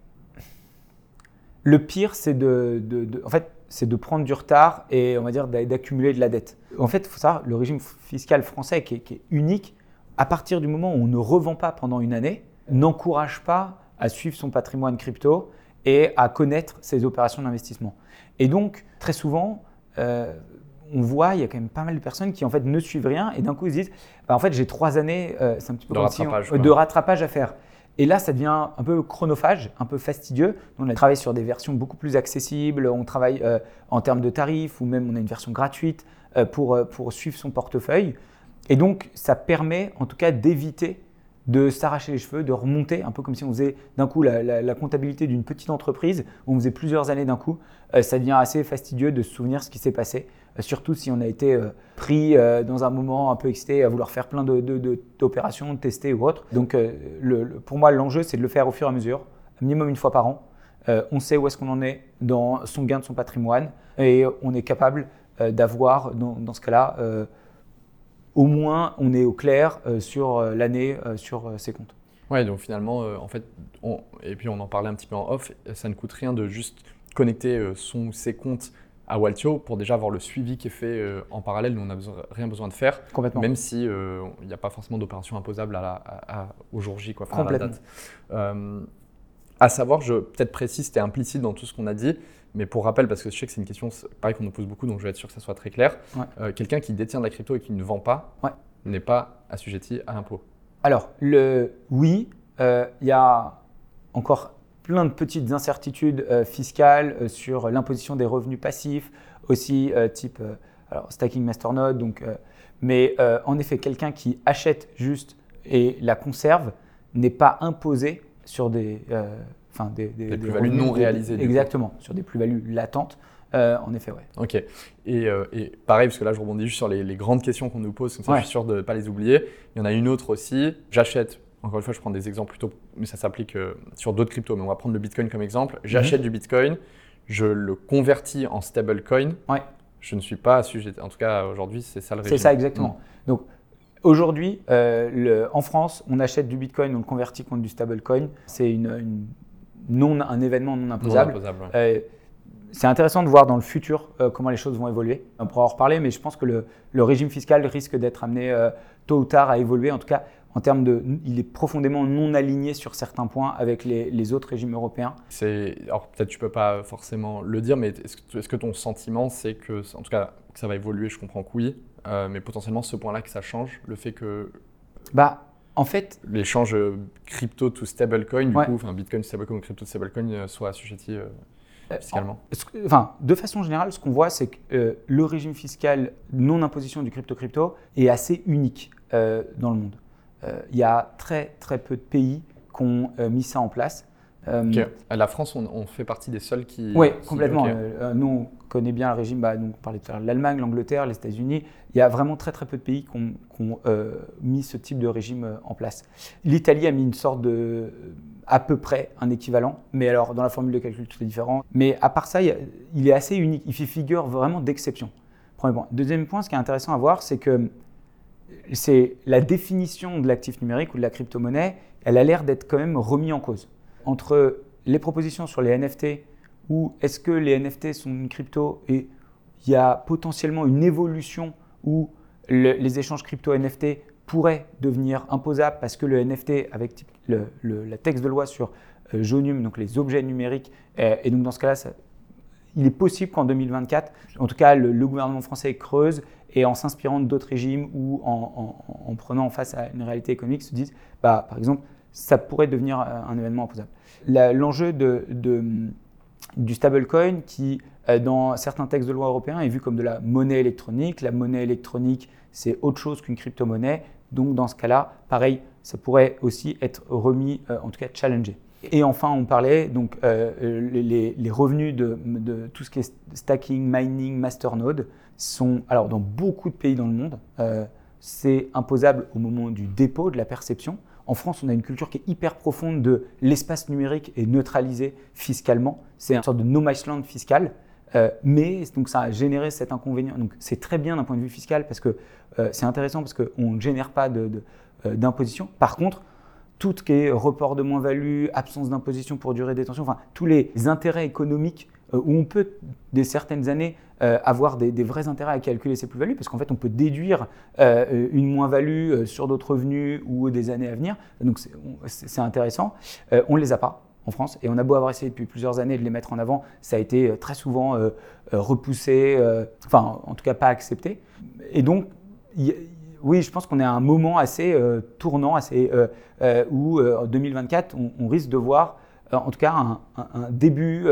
le pire, c'est de, de, En fait, c'est de prendre du retard et on va dire d'accumuler de la dette. En fait, faut savoir, le régime fiscal français qui est, unique, à partir du moment où on ne revend pas pendant une année, n'encourage pas à suivre son patrimoine crypto et à connaître ses opérations d'investissement. Et donc, très souvent, euh, on voit, il y a quand même pas mal de personnes qui en fait ne suivent rien et d'un coup ils se disent, bah, en fait j'ai trois années, euh, c'est un petit peu de rattrapage à faire. Et là, ça devient un peu chronophage, un peu fastidieux. On a travaillé sur des versions beaucoup plus accessibles, on travaille euh, en termes de tarifs ou même on a une version gratuite euh, pour, euh, pour suivre son portefeuille. Et donc, ça permet en tout cas d'éviter de s'arracher les cheveux, de remonter, un peu comme si on faisait d'un coup la, comptabilité d'une petite entreprise, où on faisait plusieurs années d'un coup. ça devient assez fastidieux de se souvenir ce qui s'est passé. Euh, surtout si on a été euh, pris euh, dans un moment un peu excité à vouloir faire plein d'opérations, de, tester ou autre. Donc pour moi, l'enjeu, c'est de le faire au fur et à mesure, minimum une fois par an. on sait où est-ce qu'on en est dans son gain de son patrimoine et on est capable d'avoir, dans, ce cas-là, au moins on est au clair sur l'année, sur ses comptes. Ouais, donc finalement, en fait, et puis on en parlait un petit peu en off, ça ne coûte rien de juste connecter son, ses comptes à Waltio pour déjà avoir le suivi qui est fait euh, en parallèle. Nous, on n'a rien besoin de faire, même si euh, il n'y a pas forcément d'opération imposable à au jour J, quoi, à la date. Euh, à savoir, je peut-être précise, c'était implicite dans tout ce qu'on a dit, mais pour rappel, parce que je sais que c'est une question pareil qu'on nous pose beaucoup, donc je vais être sûr que ça soit très clair. Quelqu'un qui détient de la crypto et qui ne vend pas n'est pas assujetti à l'impôt. Alors, le oui, il y a encore plein de petites incertitudes euh, fiscales euh, sur l'imposition des revenus passifs, aussi euh, type alors, stacking masternode. Donc, mais en effet, quelqu'un qui achète juste et la conserve n'est pas imposé sur des, enfin des, des, plus-values non réalisées. Exactement, sur des plus-values latentes. en effet, ouais. Ok. Et, pareil, parce que là, je rebondis juste sur les, grandes questions qu'on nous pose, comme ça, je suis sûr de ne pas les oublier. Il y en a une autre aussi. J'achète encore une fois, je prends des exemples plutôt, mais ça s'applique euh, sur d'autres cryptos. Mais on va prendre le Bitcoin comme exemple. J'achète du Bitcoin, je le convertis en stablecoin. Ouais. Je ne suis pas sujet. En tout cas, aujourd'hui, c'est ça le régime. C'est ça exactement. Donc aujourd'hui, euh, en France, on achète du Bitcoin, on le convertit contre du stablecoin. C'est une, non, un événement non imposable. Non imposable euh, c'est intéressant de voir dans le futur euh, comment les choses vont évoluer. On pourra en reparler, mais je pense que le, le régime fiscal risque d'être amené tôt ou tard à évoluer. En tout cas, en termes de, il est profondément non aligné sur certains points avec les, autres régimes européens. C'est, alors peut-être tu peux pas forcément le dire, mais est-ce que, est que, ton sentiment c'est que, en tout cas, que ça va évoluer Je comprends que oui, euh, mais potentiellement ce point-là que ça change, le fait que. Bah, en fait. L'échange crypto to stablecoin, du coup, enfin Bitcoin stablecoin ou crypto to stablecoin euh, soit assujetti. Euh, fiscalement Enfin, de façon générale, ce qu'on voit, c'est que le régime fiscal non-imposition du crypto-crypto est assez unique dans le monde. Euh, il y a très très peu de pays qui ont euh, mis ça en place. Euh, la France, on, fait partie des seuls qui. Oui, complètement. nous, on connaît bien le régime. Bah, donc, on parlait de l'Allemagne, l'Angleterre, les États-Unis. Il y a vraiment très très peu de pays qui ont, mis ce type de régime en place. L'Italie a mis une sorte de à peu près un équivalent, mais alors dans la formule de calcul tout est différent. Mais à part ça, il est assez unique. Il fait figure vraiment d'exception. Premier point. Deuxième point, ce qui est intéressant à voir, c'est que c'est la définition de l'actif numérique ou de la crypto-monnaie, elle a l'air d'être quand même remis en cause. Entre les propositions sur les NFT, ou est-ce que les NFT sont une crypto et il y a potentiellement une évolution où les échanges crypto-NFT pourraient devenir imposables parce que le NFT, avec le, la texte de loi sur euh, donc les objets numériques, et donc dans ce cas-là, il est possible qu'en 2024, en tout cas, le, gouvernement français creuse et en s'inspirant d'autres régimes ou en, prenant en face à une réalité économique, se disent, bah, par exemple, ça pourrait devenir euh, un événement imposable. L'enjeu de, du stablecoin, qui euh, dans certains textes de loi européens est vu comme de la monnaie électronique. La monnaie électronique, c'est autre chose qu'une crypto-monnaie. Donc dans ce cas-là, pareil, ça pourrait aussi être remis, euh, en tout cas challengé. Et enfin, on parlait donc les, revenus de, tout ce qui est stacking, mining, masternode sont alors dans beaucoup de pays dans le monde, euh, c'est imposable au moment du dépôt, de la perception. En France, on a une culture qui est hyper profonde de l'espace numérique est neutralisé fiscalement. C'est une sorte de no man's land fiscal. Euh, mais donc ça a généré cet inconvénient. Donc c'est très bien d'un point de vue fiscal parce que c'est intéressant parce qu'on ne génère pas d'imposition. Par contre, tout ce qui est report de moins-value, absence d'imposition pour durée de détention, enfin tous les intérêts économiques euh, où on peut, des certaines années, euh, avoir des, vrais intérêts à calculer ces plus-values, parce qu'en fait, on peut déduire euh, une moins-value sur d'autres revenus ou des années à venir. Donc, c'est intéressant. on ne les a pas en France, et on a beau avoir essayé depuis plusieurs années de les mettre en avant, ça a été très souvent repoussé, enfin, en tout cas, pas accepté. Et donc, oui, je pense qu'on est à un moment assez euh, tournant, assez, euh, euh, où en 2024, on, risque de voir en tout cas un, début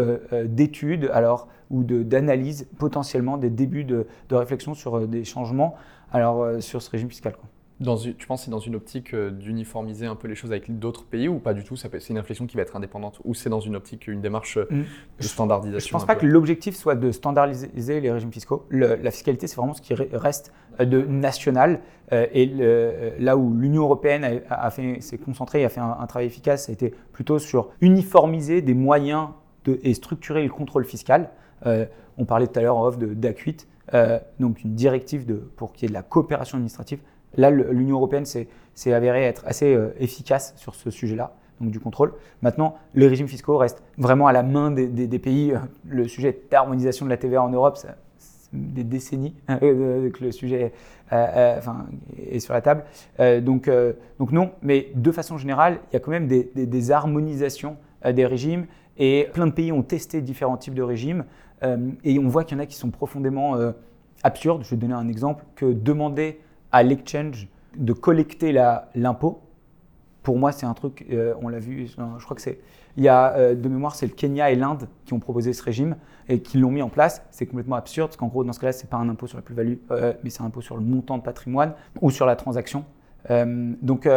d'études alors, ou d'analyse potentiellement des débuts de, réflexion sur des changements alors, sur ce régime fiscal. Tu penses que c'est dans une optique euh, d'uniformiser un peu les choses avec d'autres pays ou pas du tout? C'est une inflexion qui va être indépendante ou c'est dans une optique, une démarche euh, mm. de standardisation Je ne pense pas que l'objectif soit de standardiser les régimes fiscaux. la fiscalité, c'est vraiment ce qui reste euh, de national. et là où l'Union européenne a, fait, s'est concentrée et a fait un, travail efficace, ça a été plutôt sur uniformiser des moyens de, et structurer le contrôle fiscal. on parlait tout à l'heure en off d'ACUIT, donc une directive de, pour qu'il y ait de la coopération administrative Là, l'Union européenne s'est avérée être assez euh, efficace sur ce sujet-là, donc du contrôle. Maintenant, les régimes fiscaux restent vraiment à la main des, pays. Le sujet d'harmonisation de la TVA en Europe, c'est des décennies euh, que le sujet euh, est sur la table. donc, non, mais de façon générale, il y a quand même des, des harmonisations des régimes et plein de pays ont testé différents types de régimes et on voit qu'il y en a qui sont profondément absurdes. Je vais donner un exemple que demander à l'exchange de collecter l'impôt. Pour moi, c'est un truc, euh, on l'a vu, je crois que c'est. Il y a euh, de mémoire, c'est le Kenya et l'Inde qui ont proposé ce régime et qui l'ont mis en place. C'est complètement absurde parce qu'en gros, dans ce cas-là, ce n'est pas un impôt sur la plus-value, euh, mais c'est un impôt sur le montant de patrimoine ou sur la transaction. donc,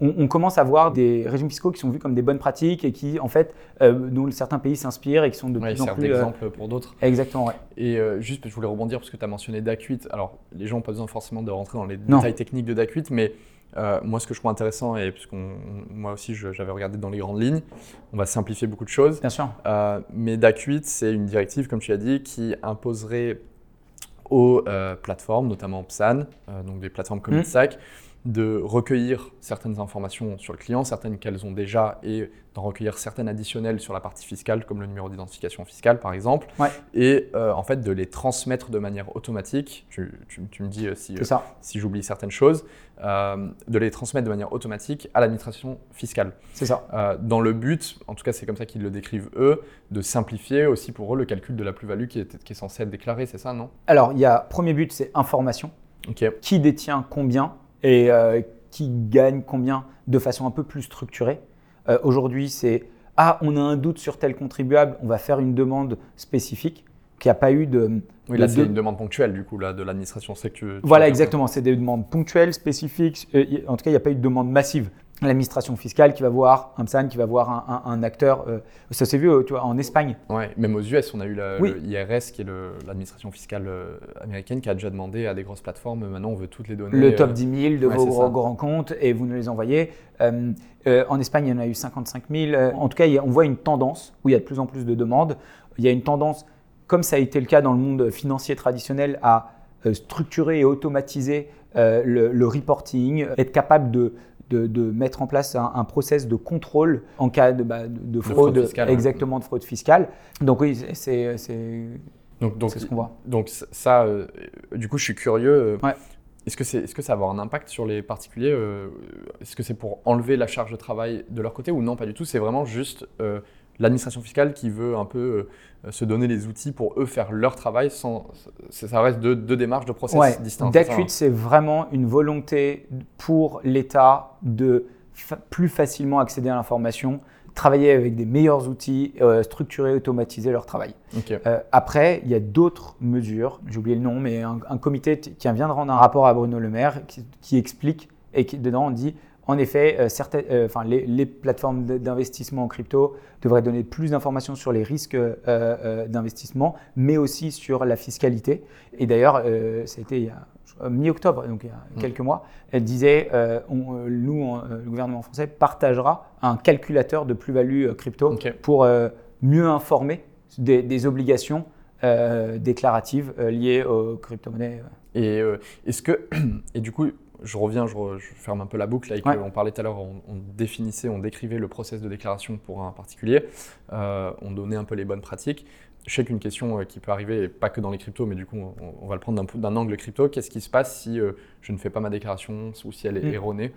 on, commence à voir des régimes fiscaux qui sont vus comme des bonnes pratiques et qui, en fait, euh, dont certains pays s'inspirent et qui sont de plus en plus. d'exemple pour d'autres. Exactement, ouais. Et juste, je voulais rebondir parce que tu as mentionné DAC8. Alors, les gens n'ont pas besoin forcément de rentrer dans les détails techniques de DAC8, mais Euh, moi, ce que je trouve intéressant, et puisque moi aussi j'avais regardé dans les grandes lignes, on va simplifier beaucoup de choses. Bien sûr. Euh, mais DAC 8, c'est une directive, comme tu as dit, qui imposerait aux euh, plateformes, notamment PSAN, donc des plateformes comme mmh de recueillir certaines informations sur le client, certaines qu'elles ont déjà, et d'en recueillir certaines additionnelles sur la partie fiscale, comme le numéro d'identification fiscale par exemple, et euh, en fait de les transmettre de manière automatique, tu, me dis euh, si, euh, si j'oublie certaines choses, de les transmettre de manière automatique à l'administration fiscale. C'est ça. dans le but, en tout cas c'est comme ça qu'ils le décrivent eux, de simplifier aussi pour eux le calcul de la plus-value qui est, qui est censé être déclarée, c'est ça, non? Alors, il y a, premier but, c'est information. Qui détient combien et euh, qui gagne combien de façon un peu plus structurée. Euh, aujourd'hui, c'est Ah, on a un doute sur tel contribuable, on va faire une demande spécifique, qui a pas eu de. Oui, là, c'est une demande ponctuelle, du coup, là, de l'administration. C'est que voilà, exactement. C'est des demandes ponctuelles, spécifiques. Euh, en tout cas, il n'y a pas eu de demande massive l'administration fiscale qui va voir un PSAN, qui va voir un, acteur. Euh, ça s'est vu euh, tu vois, en Espagne. Ouais, même aux US, on a eu l'IRS, qui est l'administration fiscale euh, américaine, qui a déjà demandé à des grosses plateformes maintenant, on veut toutes les données. Le top 10 000 de vos grands comptes et vous nous les envoyez. en Espagne, il y en a eu 55 000. En tout cas, on voit une tendance où il y a de plus en plus de demandes. Il y a une tendance, comme ça a été le cas dans le monde financier traditionnel, à structurer et automatiser le, le, reporting, être capable de, de, mettre en place un, process de contrôle en cas de, bah, de, fraude, fiscale, exactement de fraude fiscale. Donc oui, c'est donc, ce qu'on voit. Donc ça, euh, du coup, je suis curieux. Euh, est-ce que, c'est, est-ce que ça va avoir un impact sur les particuliers euh, Est-ce que c'est pour enlever la charge de travail de leur côté ou non Pas du tout. C'est vraiment juste l'administration fiscale qui veut un peu euh, se donner les outils pour eux faire leur travail sans. Ça reste deux, démarches de process distincts. DAC8, c'est vraiment une volonté pour l'État de plus facilement accéder à l'information, travailler avec des meilleurs outils, euh, structurer, automatiser leur travail. Euh, après, il y a d'autres mesures, j'ai oublié le nom, mais un, comité qui vient de rendre un rapport à Bruno Le Maire qui, qui explique et qui dedans on dit en effet, euh, euh, les, plateformes d'investissement en crypto devraient donner plus d'informations sur les risques euh, d'investissement, mais aussi sur la fiscalité. Et d'ailleurs, ça a été mi-octobre, donc il y a mm. quelques mois, elle disait nous, le gouvernement français, partagera un calculateur de plus-value crypto pour mieux informer des, obligations déclaratives liées aux crypto-monnaies. Et est-ce que, et du coup, je reviens, je, ferme un peu la boucle. On parlait tout à l'heure, on, définissait, on décrivait le process de déclaration pour un particulier. Euh, on donnait un peu les bonnes pratiques. Je sais qu'une question euh, qui peut arriver, pas que dans les cryptos, mais du coup, on, va le prendre d'un angle crypto. Qu'est-ce qui se passe si euh, je ne fais pas ma déclaration ou si elle est mm. erronée?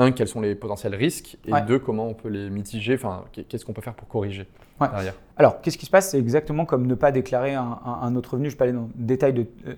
Un, quels sont les potentiels risques Et deux, comment on peut les mitiger Enfin, qu'est-ce qu'on peut faire pour corriger derrière Alors, qu'est-ce qui se passe? C'est exactement comme ne pas déclarer un, autre revenu. Je peux aller dans le détail de euh,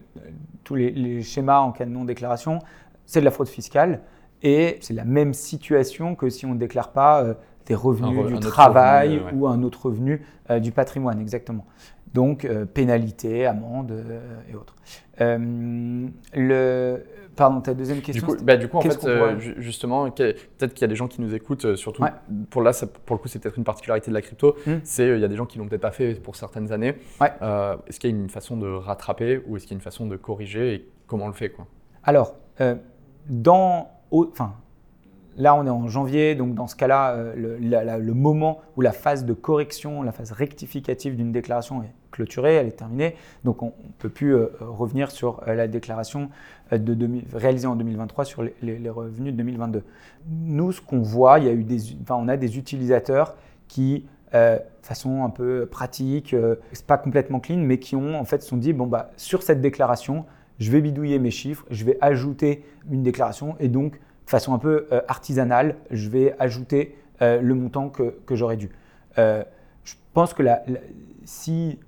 tous les, schémas en cas de non-déclaration. C'est de la fraude fiscale et c'est la même situation que si on ne déclare pas euh, des revenus du travail ou un autre revenu euh, du patrimoine, exactement. Donc, pénalité, amende et autres. le, Pardon, ta deuxième question Du coup, bah, du coup en fait, euh, justement, peut-être qu'il y a des gens qui nous écoutent, euh, surtout pour là, pour le coup, c'est peut-être une particularité de la crypto, hmm. c'est euh, il y a des gens qui l'ont peut-être pas fait pour certaines années. est-ce qu'il y a une façon de rattraper ou est-ce qu'il y a une façon de corriger et comment on le fait quoi? Alors, dans, enfin, là, on est en janvier, donc dans ce cas-là, le, le, moment où la phase de correction, la phase rectificative d'une déclaration est clôturée, elle est terminée. Donc on ne peut plus euh, revenir sur euh, la déclaration euh, de réalisée en 2023 sur les, revenus de 2022. Nous, ce qu'on voit, il y a eu des, enfin, on a des utilisateurs qui, de façon un peu pratique, c'est pas complètement clean, mais qui ont en fait sont dit bon bah sur cette déclaration, je vais bidouiller mes chiffres, je vais ajouter une déclaration et donc de façon un peu artisanale, je vais ajouter le montant que, que j'aurais dû. je pense que la, si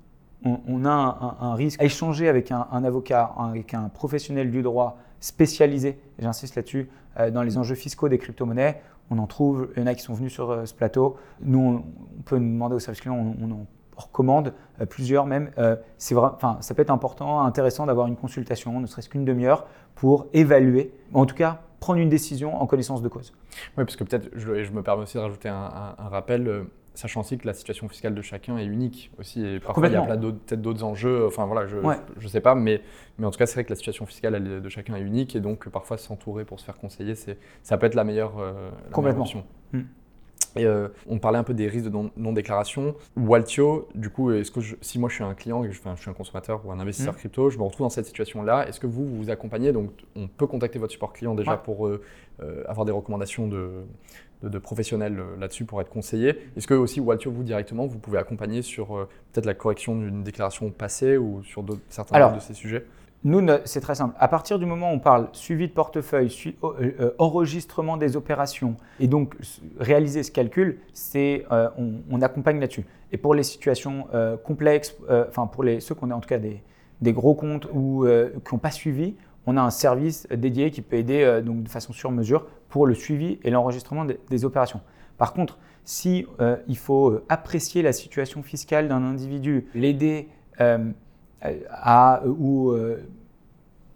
on, a un, risque à échanger avec un, avocat, avec un professionnel du droit spécialisé, j'insiste là-dessus, euh, dans les enjeux fiscaux des crypto-monnaies. On en trouve, il y en a qui sont venus sur euh, ce plateau. Nous, on, peut nous demander au service client, on, en recommande euh, plusieurs même. c'est vrai, ça peut être important, intéressant d'avoir une consultation, ne serait-ce qu'une demi-heure, pour évaluer, en tout cas prendre une décision en connaissance de cause. Oui, parce que peut-être, je, je, me permets aussi de rajouter un, rappel sachant aussi que la situation fiscale de chacun est unique aussi. Et parfois, il y a peut-être d'autres enjeux. Enfin voilà, je ne sais pas, mais, mais en tout cas, c'est vrai que la situation fiscale de chacun est unique et donc parfois s'entourer pour se faire conseiller, ça peut être la meilleure, euh, option. Hmm. Et euh, on parlait un peu des risques de non-déclaration. Waltio, du coup, est-ce que si moi je suis un client, je, je suis un consommateur ou un investisseur hmm. crypto, je me retrouve dans cette situation-là, est-ce que vous vous accompagnez? Donc, on peut contacter votre support client déjà pour euh, avoir des recommandations de, de, professionnels euh, là-dessus pour être conseillé. Est-ce que aussi Waltio, vous directement, vous pouvez accompagner sur euh, peut-être la correction d'une déclaration passée ou sur certains de ces sujets? nous, c'est très simple. À partir du moment où on parle suivi de portefeuille, euh, enregistrement des opérations, et donc réaliser ce calcul, c'est on, accompagne là-dessus. Et pour les situations complexes, enfin pour les, ceux qui ont en tout cas des, des gros comptes ou qui n'ont pas suivi, on a un service dédié qui peut aider donc de façon sur mesure pour le suivi et l'enregistrement des, opérations. Par contre, si euh, il faut euh, apprécier la situation fiscale d'un individu, l'aider euh, à ou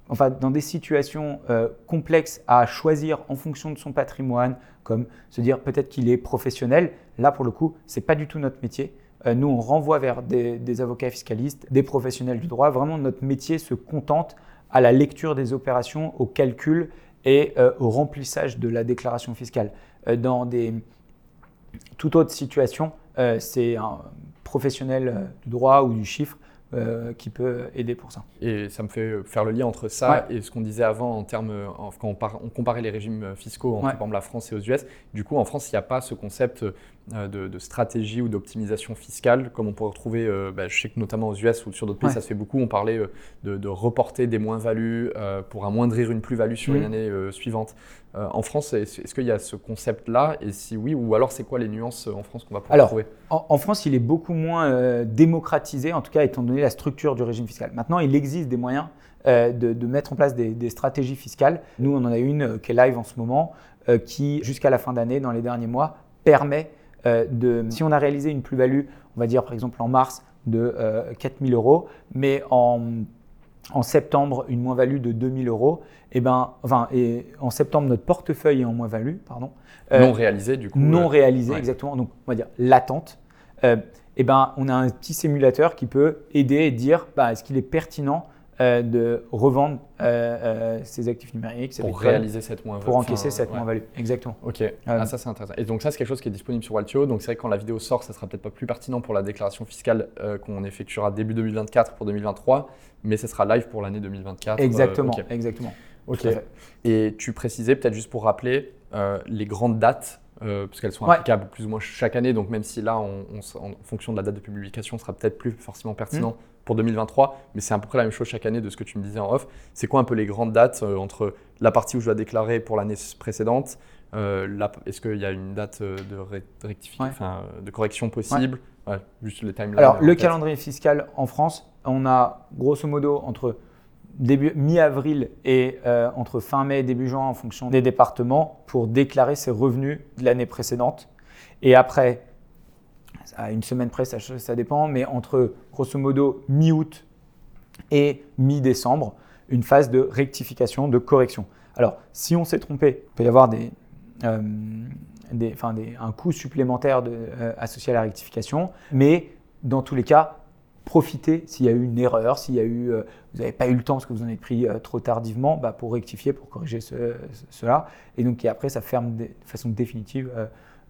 enfin dans des situations complexes à choisir en fonction de son patrimoine, comme se dire peut-être qu'il est professionnel, là pour le coup, c'est pas du tout notre métier. nous, on renvoie vers des, des, avocats fiscalistes, des professionnels du droit. Vraiment, notre métier se contente à la lecture des opérations, au calcul et euh, au remplissage de la déclaration fiscale. Euh, dans des toute autre situation, euh, c'est un professionnel du droit ou du chiffre qui peut aider pour ça. Et ça me fait faire le lien entre ça et ce qu'on disait avant en termes, quand on, comparait les régimes fiscaux entre par exemple la France et aux US. Du coup, en France, il n'y a pas ce concept euh, de, stratégie ou d'optimisation fiscale, comme on peut retrouver, euh, bah, je sais que notamment aux US ou sur d'autres pays, ça se fait beaucoup. On parlait euh, de, reporter des moins-values pour amoindrir une plus-value sur une mmh. année suivante. en France, est-ce qu'il y a ce concept-là? Et si oui, ou alors c'est quoi les nuances en France qu'on va pouvoir alors, trouver? en, en, France, il est beaucoup moins démocratisé, en tout cas étant donné la structure du régime fiscal. Maintenant, il existe des moyens de, mettre en place des, des, stratégies fiscales. Nous, on en a une qui est live en ce moment, qui, jusqu'à la fin d'année, dans les derniers mois, permet euh, de, si on a réalisé une plus-value, on va dire par exemple en mars de 4000 euh, euros, mais en, en septembre une moins-value de 2000 euros, et eh ben, enfin, et en septembre notre portefeuille est en moins-value, pardon. Euh, non réalisé du coup. Non réalisé, exactement. Donc on va dire latente. et eh ben, on a un petit simulateur qui peut aider et dire bah, est-ce qu'il est pertinent euh, de revendre euh, euh, ces actifs numériques. Pour réaliser cette moins-value. Pour encaisser cette moins-value, exactement. Ok, ah, ça c'est intéressant. Et donc ça c'est quelque chose qui est disponible sur Waltio. Donc c'est vrai que quand la vidéo sort, ça sera peut-être pas plus pertinent pour la déclaration fiscale qu'on effectuera début 2024 pour 2023, mais ce sera live pour l'année 2024. Exactement, exactement. Ok. Et tu précisais peut-être juste pour rappeler les grandes dates parce qu'elles sont applicables plus ou moins chaque année. Donc même si là, on, en fonction de la date de publication, sera peut-être plus forcément pertinent mmh pour 2023, mais c'est à peu près la même chose chaque année de ce que tu me disais en off. C'est quoi un peu les grandes dates euh, entre la partie où je dois déclarer pour l'année précédente euh, Est-ce qu'il y a une date euh, de, rectification, de correction possible? Juste les timelines. Alors, le calendrier fiscal en France, on a grosso modo entre début mi-avril et entre fin mai et début juin en fonction des départements pour déclarer ses revenus de l'année précédente. Et après, à une semaine près, ça, dépend, mais entre grosso modo mi-août et mi-décembre, une phase de rectification, de correction. Alors, si on s'est trompé, il peut y avoir euh, un coût supplémentaire euh, associé à la rectification, mais dans tous les cas, profitez s'il y a eu une erreur, s'il y a eu, euh, vous n'avez pas eu le temps parce que vous en avez pris trop tardivement, bah, pour rectifier, pour corriger cela. Et donc, après, ça ferme de façon définitive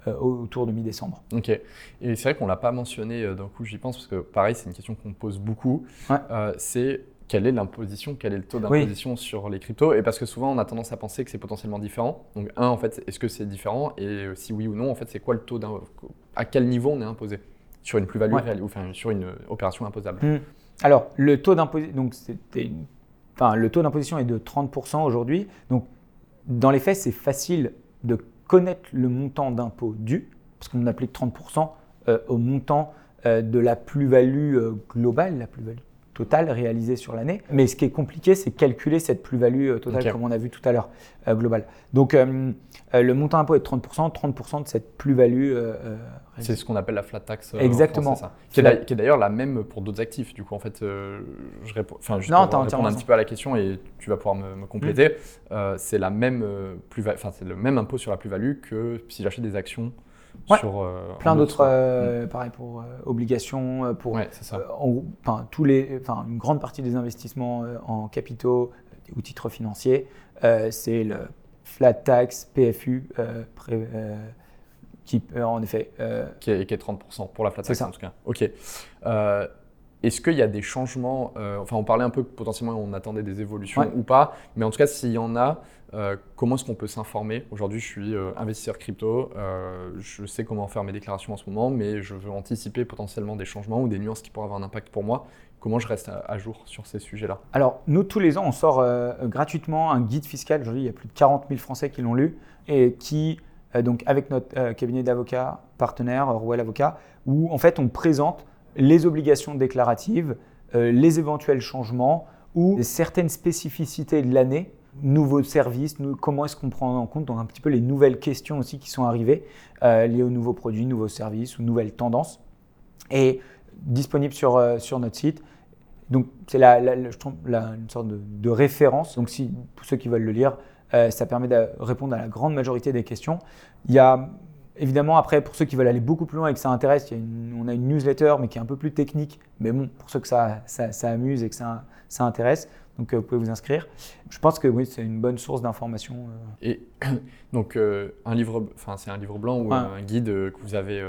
autour de mi-décembre. Ok. Et c'est vrai qu'on ne l'a pas mentionné euh, d'un coup, j'y pense, parce que pareil, c'est une question qu'on pose beaucoup. Euh, c'est quelle est l'imposition, quel est le taux d'imposition sur les cryptos? Et parce que souvent, on a tendance à penser que c'est potentiellement différent. Donc, un, en fait, est-ce que c'est différent? Et si oui ou non, en fait, c'est quoi le taux À quel niveau on est imposé? Sur une plus-value réelle, ou enfin, sur une opération imposable hmm. Alors, le taux d'imposition, donc c'était enfin, le taux d'imposition est de 30% aujourd'hui. Donc, dans les faits, c'est facile de connaître le montant d'impôt dû, parce qu'on applique 30% euh, au montant euh, de la plus-value euh, globale, la plus-value totale réalisée sur l'année. Mais ce qui est compliqué, c'est calculer cette plus-value totale, comme on a vu tout à l'heure, globale. Donc, le montant d'impôt est de 30%, 30% de cette plus-value. c'est ce qu'on appelle la flat tax. Exactement. ça. Qui est, d'ailleurs la même pour d'autres actifs. Du coup, en fait, je réponds, enfin, juste pour répondre un petit peu à la question et tu vas pouvoir me, compléter. Mm. c'est la même plus, enfin, c'est le même impôt sur la plus-value que si j'achète des actions sur plein d'autres, pareil pour obligations, pour ouais, ça. enfin tous les, enfin une grande partie des investissements en capitaux ou titres financiers, c'est le flat tax, PFU, qui, en effet. Qui est, qui, est, 30% pour la flat tax en tout cas. Ok. Est-ce qu'il y a des changements euh, Enfin, on parlait un peu potentiellement on attendait des évolutions ou pas, mais en tout cas, s'il y en a, euh, comment est-ce qu'on peut s'informer? Aujourd'hui, je suis euh, investisseur crypto, je sais comment faire mes déclarations en ce moment, mais je veux anticiper potentiellement des changements ou des nuances qui pourraient avoir un impact pour moi. Comment je reste à, jour sur ces sujets-là? Alors, nous, tous les ans, on sort gratuitement un guide fiscal. Aujourd'hui, il y a plus de 40 000 Français qui l'ont lu et qui, donc, avec notre cabinet d'avocats partenaire, Rouel Avocat, où en fait, on présente les obligations déclaratives, euh, les éventuels changements ou certaines spécificités de l'année, nouveaux services, comment est-ce qu'on prend en compte donc un petit peu les nouvelles questions aussi qui sont arrivées euh, liées aux nouveaux produits, nouveaux services ou nouvelles tendances. Et disponible sur, euh, sur notre site. Donc c'est la, une sorte de, référence. Donc si, pour ceux qui veulent le lire, ça permet de répondre à la grande majorité des questions. Il y a Évidemment, après, pour ceux qui veulent aller beaucoup plus loin et que ça intéresse, on a une newsletter, mais qui est un peu plus technique. Mais bon, pour ceux que ça, ça, amuse et que ça, ça intéresse, donc euh, vous pouvez vous inscrire. Je pense que oui, c'est une bonne source d'information. Euh. Et donc, euh, un livre, enfin, c'est un livre blanc ou un guide que vous avez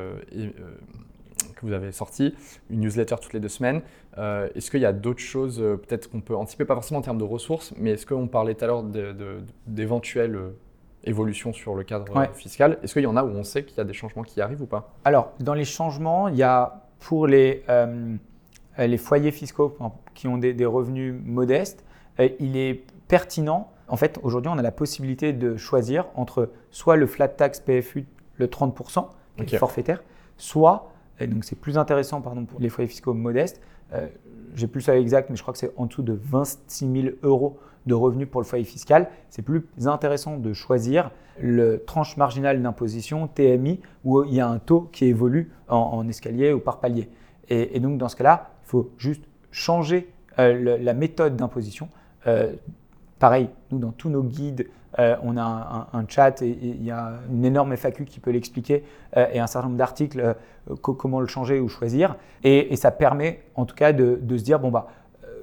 que vous avez sorti, une newsletter toutes les deux semaines. est-ce qu'il y a d'autres choses, peut-être qu'on peut anticiper, pas forcément en termes de ressources, mais est-ce qu'on parlait tout à l'heure d'éventuels évolution sur le cadre fiscal. Est-ce qu'il y en a où on sait qu'il y a des changements qui arrivent ou pas? Alors, dans les changements, il y a pour les, euh, les foyers fiscaux qui ont des, revenus modestes, euh, il est pertinent. En fait, aujourd'hui, on a la possibilité de choisir entre soit le flat tax PFU, le 30%, qui est forfaitaire, soit, et donc c'est plus intéressant pardon, pour les foyers fiscaux modestes, euh, j'ai plus ça exact, mais je crois que c'est en dessous de 26 000 euros de revenus pour le foyer fiscal, c'est plus intéressant de choisir le tranche marginale d'imposition, TMI, où il y a un taux qui évolue en, escalier ou par palier. Et, donc dans ce cas-là, il faut juste changer euh, la méthode d'imposition. Euh, pareil, nous dans tous nos guides, euh, on a un, chat et il y a une énorme FAQ qui peut l'expliquer et un certain nombre d'articles comment le changer ou choisir. Et, ça permet en tout cas de, de se dire, bon bah,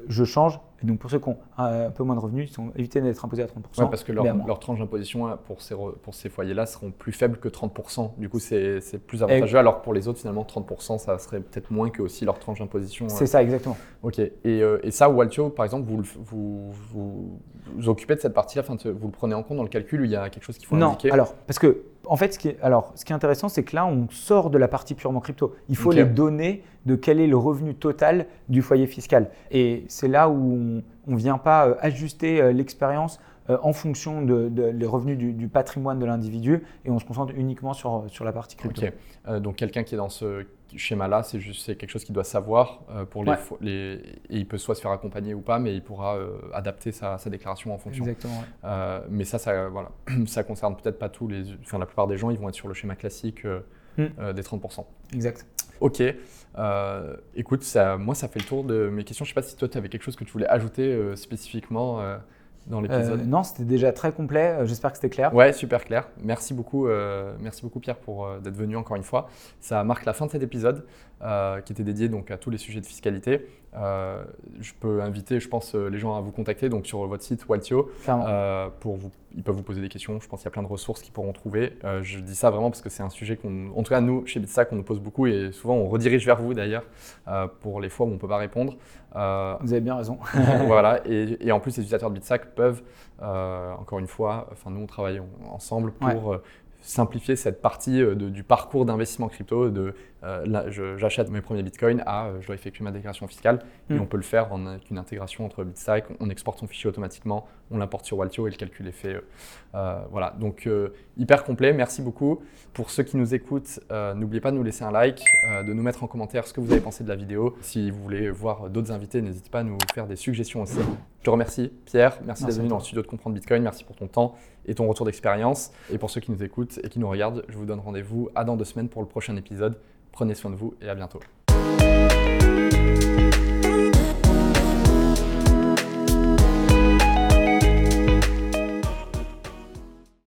je change, et donc pour ceux qui ont un peu moins de revenus, ils sont évités d'être imposés à 30%. Oui, parce que leur, leur tranche d'imposition pour ces, pour ces foyers-là seront plus faibles que 30%. Du coup, c'est plus avantageux. Alors pour les autres, finalement, 30%, ça serait peut-être moins que aussi leur tranche d'imposition. C'est ça, exactement. Ok. Et, euh, et ça, Waltio, par exemple, vous vous, vous, vous, occupez de cette partie-là, vous le prenez en compte dans le calcul, il y a quelque chose qu'il faut non, indiquer? Alors, parce que en fait, ce qui est, alors, ce qui est intéressant, c'est que là, on sort de la partie purement crypto. Il faut les données de quel est le revenu total du foyer fiscal. Et c'est là où on ne vient pas euh, ajuster euh, l'expérience euh, en fonction des de, revenus du, patrimoine de l'individu et on se concentre uniquement sur, sur la partie crypto. Ok. donc quelqu'un qui est dans ce schéma-là, c'est juste c'est quelque chose qu'il doit savoir pour les, les, et il peut soit se faire accompagner ou pas, mais il pourra adapter sa, sa, déclaration en fonction. Exactement. mais ça, ça voilà, ça concerne peut-être pas tous les, enfin la plupart des gens, ils vont être sur le schéma classique hmm. des 30%. Exact. Ok. Euh, écoute, ça, moi, ça fait le tour de mes questions. Je ne sais pas si toi, tu avais quelque chose que tu voulais ajouter euh, spécifiquement euh, dans l'épisode. non, c'était déjà très complet. J'espère que c'était clair. Ouais, super clair. Merci beaucoup, merci beaucoup Pierre pour d'être venu encore une fois. Ça marque la fin de cet épisode qui était dédié donc à tous les sujets de fiscalité. Euh, je peux inviter, je pense, euh, les gens à vous contacter donc sur votre site Waltio. Euh, pour vous, ils peuvent vous poser des questions. Je pense qu'il y a plein de ressources qu'ils pourront trouver. je dis ça vraiment parce que c'est un sujet qu'on, en tout cas nous chez Bitstack, on nous pose beaucoup et souvent on redirige vers vous d'ailleurs pour les fois où on ne peut pas répondre. vous avez bien raison. voilà. Et, en plus, les utilisateurs de Bitstack peuvent, encore une fois, enfin nous on travaille ensemble pour simplifier cette partie euh, du parcours d'investissement crypto, de euh, j'achète mes premiers bitcoins à euh, je dois effectuer ma déclaration fiscale. Et mm. on peut le faire en, avec une intégration entre Bitstack, on exporte son fichier automatiquement, on l'importe sur Waltio et le calcul est fait. voilà, donc hyper complet, merci beaucoup. Pour ceux qui nous écoutent, n'oubliez pas de nous laisser un like, de nous mettre en commentaire ce que vous avez pensé de la vidéo. Si vous voulez voir d'autres invités, n'hésitez pas à nous faire des suggestions aussi. Je te remercie Pierre, merci, d'être venu dans le studio de Comprendre Bitcoin, merci pour ton temps et ton retour d'expérience. Et pour ceux qui nous écoutent et qui nous regardent, je vous donne rendez-vous à dans deux semaines pour le prochain épisode. Prenez soin de vous et à bientôt.